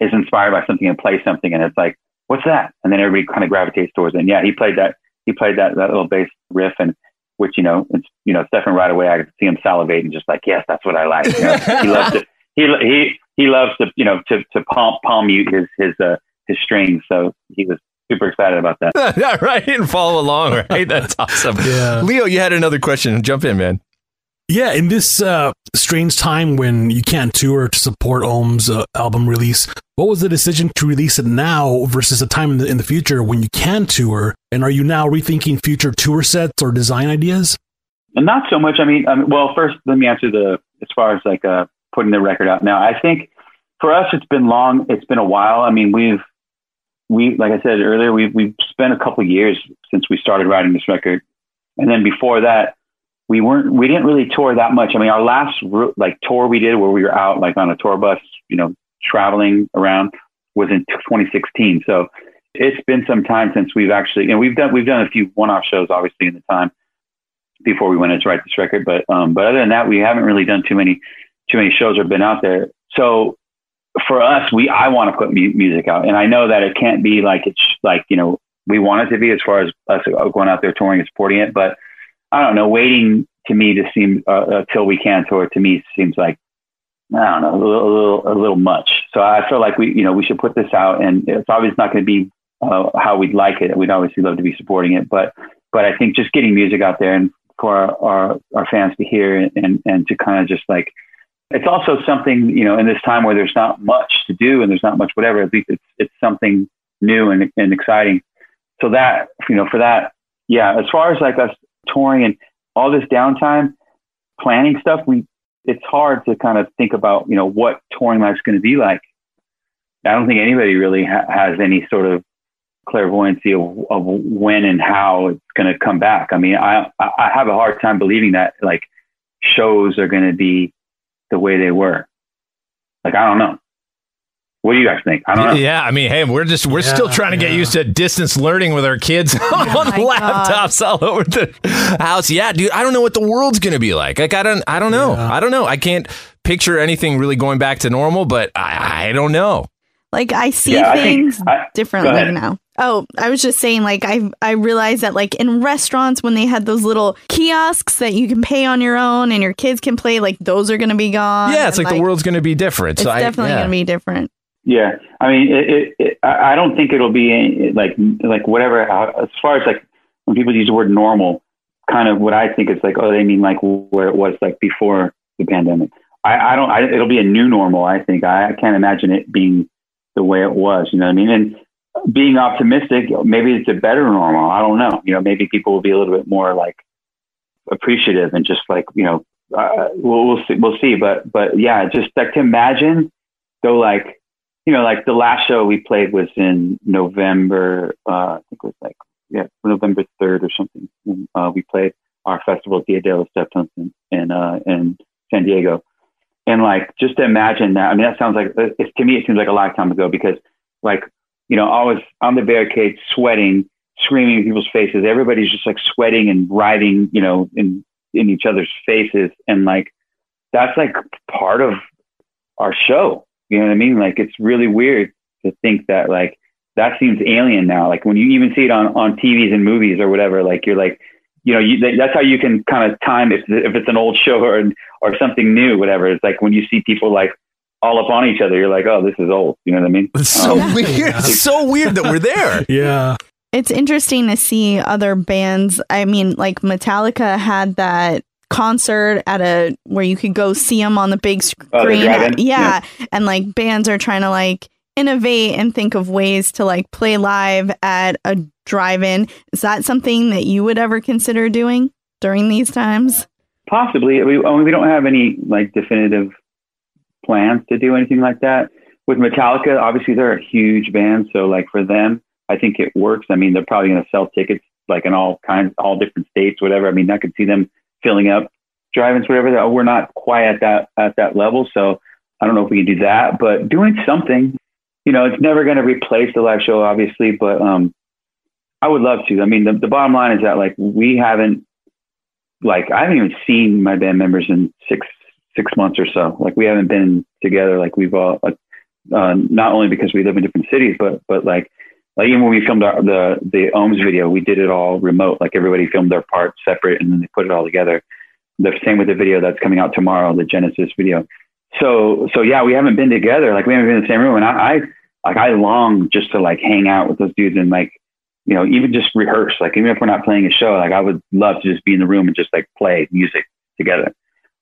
is inspired by something and play something and it's like what's that? And then everybody kind of gravitates towards it. And yeah, he played that, he played that, that little bass riff and which, you know, it's, you know, Stefan right away, I could see him salivate and just like, yes, that's what I like. You know, he loves to, he, he, he loves to, you know, to, to palm, palm mute his, his, uh, his strings. So he was, super excited about that. yeah, right. And follow along, right? That's awesome. Yeah. Leo, you had another question. Jump in, man. Yeah, in this uh, strange time when you can't tour to support Ohm's uh, album release, what was the decision to release it now versus a time in the, in the future when you can tour? And are you now rethinking future tour sets or design ideas? Not so much. I mean, um, well, first let me answer the as far as like uh, putting the record out. Now, I think for us, it's been long. It's been a while. I mean, we've we like I said earlier, we've we've spent a couple years since we started writing this record, and then before that, we weren't we didn't really tour that much. I mean, our last like tour we did where we were out like on a tour bus, you know, traveling around was in 2016. So it's been some time since we've actually, you know, we've done we've done a few one-off shows, obviously, in the time before we went in to write this record. But um, but other than that, we haven't really done too many too many shows or been out there. So for us, we I want to put mu- music out, and I know that it can't be like it's like you know we want it to be as far as us going out there touring and supporting it, but I don't know. Waiting to me to seem uh, until we can tour to me seems like I don't know a little, a little, a little much. So I feel like we you know we should put this out, and it's obviously not going to be uh, how we'd like it. We'd obviously love to be supporting it, but but I think just getting music out there and for our our, our fans to hear and, and and to kind of just like it's also something you know in this time where there's not much to do and there's not much whatever. At least it's it's something new and and exciting. So that you know for that yeah. As far as like us touring and all this downtime planning stuff, we it's hard to kind of think about you know what touring life's going to be like. I don't think anybody really ha- has any sort of clairvoyancy of, of when and how it's going to come back. I mean, I I have a hard time believing that like shows are going to be the way they were. Like I don't know. What do you guys think? I don't know. Yeah, I mean, hey, we're just we're still trying to get used to distance learning with our kids oh on laptops all over the house. Yeah, dude, I don't know what the world's gonna be like. Like, I don't, I don't know. I don't know. I can't picture anything really going back to normal, but I, I don't know. Like I see Yeah, I think- things I- differently now. Oh, I was just saying, like I I realized that like in restaurants when they had those little kiosks that you can pay on your own and your kids can play, like those are gonna be gone. yeah, it's and, like, the world's gonna be different. It's so I, definitely yeah. gonna be different. Yeah, I mean, it, it, it, I don't think it'll be like like whatever. As far as like when people use the word normal, kind of what I think is like, oh, they mean like where it was like before the pandemic. I, I don't. I, it'll be a new normal. I think. I, I can't imagine it being the way it was. You know what I mean? And being optimistic, maybe it's a better normal. I don't know. You know, maybe people will be a little bit more like appreciative and just like you know, uh, we'll we'll see. We'll see. But but yeah, just like to imagine though, like you know, like the last show we played was in November. Uh, I think it was like yeah, November third or something. Uh, we played our festival Dia de los Deftones in in, uh, in San Diego, and like just to imagine that. I mean, that sounds like it's, to me it seems like a lifetime ago because like you know I was on the barricade sweating, screaming in people's faces. Everybody's just like sweating and writhing, you know, in in each other's faces, and like that's like part of our show. You know what I mean? Like it's really weird to think that like that seems alien now. Like when you even see it on on TVs and movies or whatever, like you're like, you know, you, that's how you can kind of time if if it's an old show or or something new, whatever. It's like when you see people like all up on each other, you're like, oh, this is old. You know what I mean? It's so Um, weird. It's so weird that we're there. yeah. It's interesting to see other bands. I mean, like Metallica had that concert at a where you could go see them on the big Oh, screen. drive-in? yeah. and like bands are trying to like innovate and think of ways to like play live at a drive-in. Is that something that you would ever consider doing during these times? Possibly. We, I mean, we don't have any like definitive plans to do anything like that. With Metallica, obviously they're a huge band, so like for them, I think it works. I mean, they're probably going to sell tickets like in all kinds, all different states, whatever. I mean, I could see them filling up drive-ins, whatever. We're not quite at that at that level, so I don't know if we can do that. But doing something, you know, it's never going to replace the live show, obviously, but um, I would love to. I mean, the, the bottom line is that like we haven't like I haven't even seen my band members in six six months or so. Like we haven't been together. Like we've all like, uh, not only because we live in different cities, but but like like even when we filmed our, the the Ohms video, we did it all remote. Like everybody filmed their part separate and then they put it all together. The same with the video that's coming out tomorrow, the Genesis video. So so yeah, we haven't been together. Like we haven't been in the same room. And I like I long just to like hang out with those dudes and like, you know, even just rehearse. Like even if we're not playing a show, like I would love to just be in the room and just like play music together.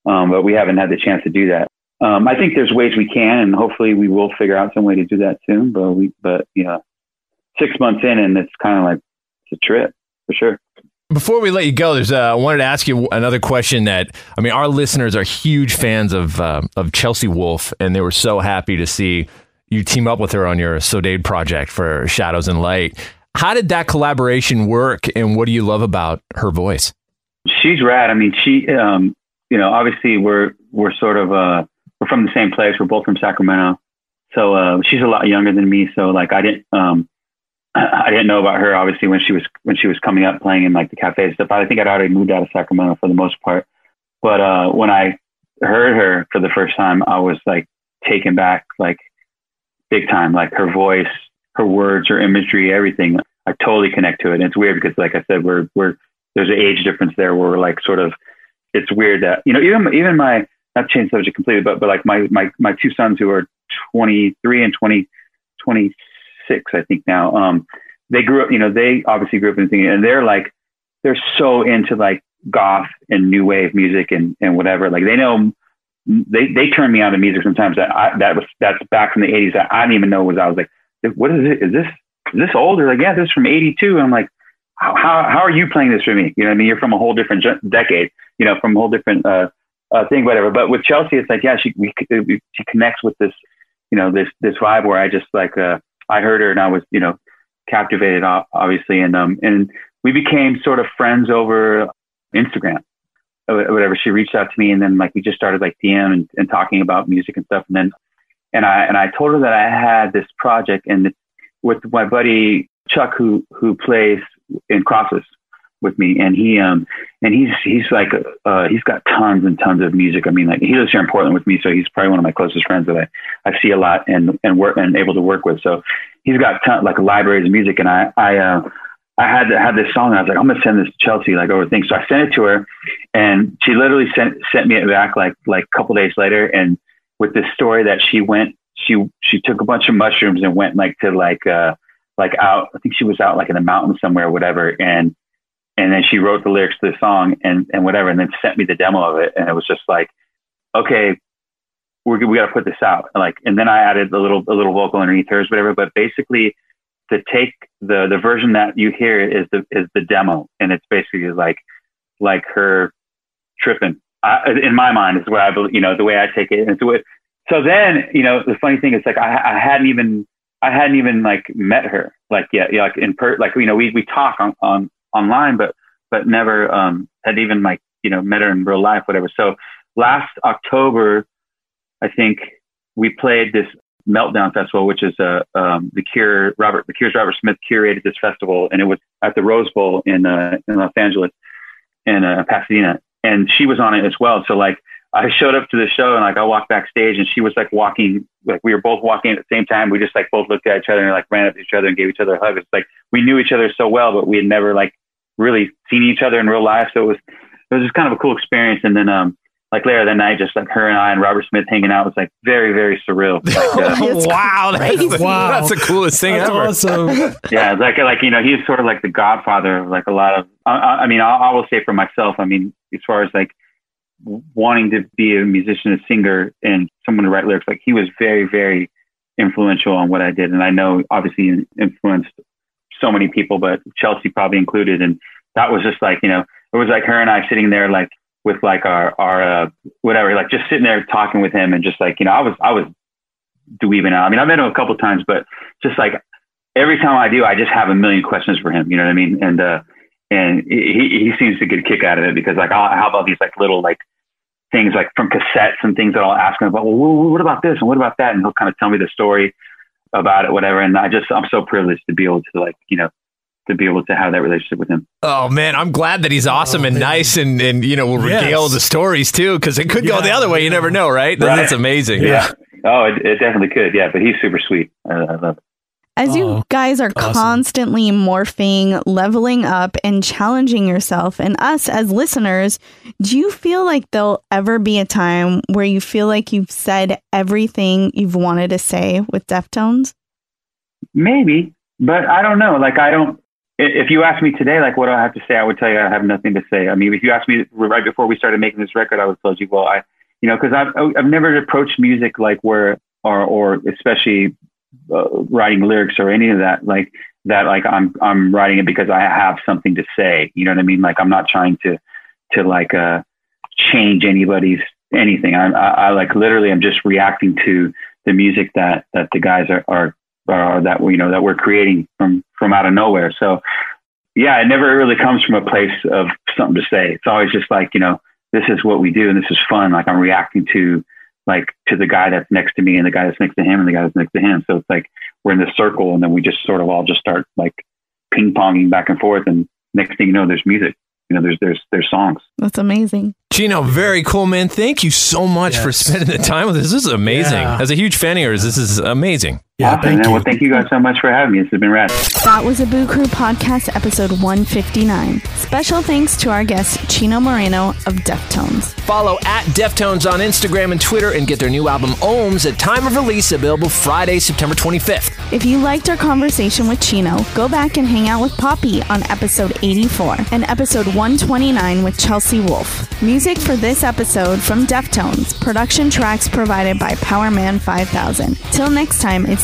Um, but we haven't had the chance to do that. Um, I think there's ways we can, and hopefully we will figure out some way to do that soon. But we, but know, six months in, and it's kind of like it's a trip for sure. Before we let you go, there's uh, I wanted to ask you another question that I mean, our listeners are huge fans of uh, of Chelsea Wolfe, and they were so happy to see you team up with her on your Saudade project for Shadows and Light. How did that collaboration work, and what do you love about her voice? She's rad. I mean, she, um, you know, obviously we're we're sort of uh, we're from the same place. We're both from Sacramento, so uh, she's a lot younger than me. So like, I didn't um, I didn't know about her obviously when she was when she was coming up playing in like the cafe stuff. But I think I'd already moved out of Sacramento for the most part. But uh, when I heard her for the first time, I was like taken back, like big time. Like her voice, her words, her imagery, everything. I totally connect to it. And it's weird because, like I said, we're we're there's an age difference there. Where we're like sort of. It's weird that you know even even my not change subject completely, but but like my my my two sons who are 23 and 20 26 I think now. Um, they grew up, you know, they obviously grew up in singing, and they're like they're so into like goth and new wave music and and whatever. Like they know they they turn me on to music sometimes that I, that was that's back from the 80s that I didn't even know was I was like what is it is this is this old? They're like yeah this is from 82 I'm like how, how how are you playing this for me you know I mean you're from a whole different decade you know from a whole different uh, uh thing whatever but with Chelsea it's like yeah she we, she connects with this you know this this vibe where I just like uh I heard her and I was you know captivated obviously and um and we became sort of friends over Instagram whatever. She reached out to me and then like we just started like DM and, and talking about music and stuff. And then, and I, and I told her that I had this project and with my buddy Chuck, who, who plays in crosses with me. And he, um, and he's, he's like, uh, he's got tons and tons of music. I mean, like he lives here in Portland with me. So he's probably one of my closest friends that I, I see a lot and, and work and able to work with. So he's got ton, like libraries of music. And I, I, uh, I had to have this song. And I was like, I'm gonna send this to Chelsea, like over things. So I sent it to her, and she literally sent sent me it back like like a couple days later, and with this story that she went, she she took a bunch of mushrooms and went like to like uh like out. I think she was out like in the mountains somewhere, or whatever, and and then she wrote the lyrics to the song and and whatever, and then sent me the demo of it, and it was just like, okay, we're we got to put this out, like, and then I added a little a little vocal underneath hers, whatever. But basically, to take the the version that you hear is the is the demo, and it's basically like like her tripping. I, in my mind, is what I believe. You know, the way I take it. And so, it, so then, you know, the funny thing is like I, I hadn't even I hadn't even like met her like yet, yeah, like in per like you know we we talk on on online, but but never um had even like you know met her in real life, whatever. So last October, I think we played this Meltdown Festival, which is a uh, um, the Cure Robert the Cure's Robert Smith curated this festival, and it was at the Rose Bowl in uh, in Los Angeles, in uh, Pasadena, and she was on it as well. So like I showed up to the show and like I walked backstage, and she was like walking like we were both walking at the same time. We just like both looked at each other and like ran up to each other and gave each other a hug. It's like we knew each other so well, but we had never like really seen each other in real life. So it was it was just kind of a cool experience. And then um like later that night, just like her and I and Robert Smith hanging out was like very, very surreal. Like, uh, wow, that's, the, wow, that's the coolest thing That's ever. awesome. yeah, like like you know he's sort of like the godfather of like a lot of. I, I mean, I, I will say for myself. I mean, as far as like wanting to be a musician, a singer, and someone to write lyrics, like he was very, very influential on what I did, and I know obviously influenced so many people, but Chelsea probably included. And that was just like you know it was like her and I sitting there like with like our our uh, whatever, like just sitting there talking with him and just like you know I was I was dweebing out. I mean I've met him a couple times, but just like every time I do, I just have a million questions for him. You know what I mean? And uh, and he he seems to get a kick out of it because like I'll, how about these like little like things like from cassettes and things that I'll ask him about. Well, what about this and what about that? And he'll kind of tell me the story about it, whatever. And I just I'm so privileged to be able to like you know to be able to have that relationship with him. Oh man, I'm glad that he's awesome oh, and nice, and and you know will regale Yes. the stories too, because it could go the other way. You never know, right? Right. That's amazing. Yeah. Oh, it, it definitely could. Yeah, but he's super sweet. I, I love it. As you oh, guys are awesome. constantly morphing, leveling up, and challenging yourself, and us as listeners, do you feel like there'll ever be a time where you feel like you've said everything you've wanted to say with Deftones? maybe, but I don't know. Like I don't. If you ask me today, like what do I have to say, I would tell you I have nothing to say. I mean, if you asked me right before we started making this record, I would have told you, well, I, you know, because I've I've never approached music like where or or especially uh, writing lyrics or any of that like that like I'm I'm writing it because I have something to say. You know what I mean? Like I'm not trying to to like uh change anybody's anything. I, I, I like literally I'm just reacting to the music that that the guys are are, are that you know that we're creating from from out of nowhere. So yeah, it never really comes from a place of something to say. It's always just like you know this is what we do and this is fun. Like I'm reacting to like to the guy that's next to me and the guy that's next to him and the guy that's next to him. So it's like we're in this circle and then we just sort of all just start like ping ponging back and forth and next thing you know there's music. You know, there's there's there's songs. That's amazing. Chino, very cool, man. Thank you so much for spending the time with us. This is amazing. Yeah. As a huge fan of yours, this is amazing. Yeah, awesome, man. Well, thank you guys so much for having me. This has been rad. That was a Boo Crew podcast episode 159. Special thanks to our guest Chino Moreno of Deftones. Follow at Deftones on Instagram and Twitter and get their new album Ohms at time of release available Friday, September 25th. If you liked our conversation with Chino, go back and hang out with Poppy on episode 84 and episode 129 with Chelsea Wolfe. Music for this episode from Deftones. Production tracks provided by Powerman 5000. Till next time, it's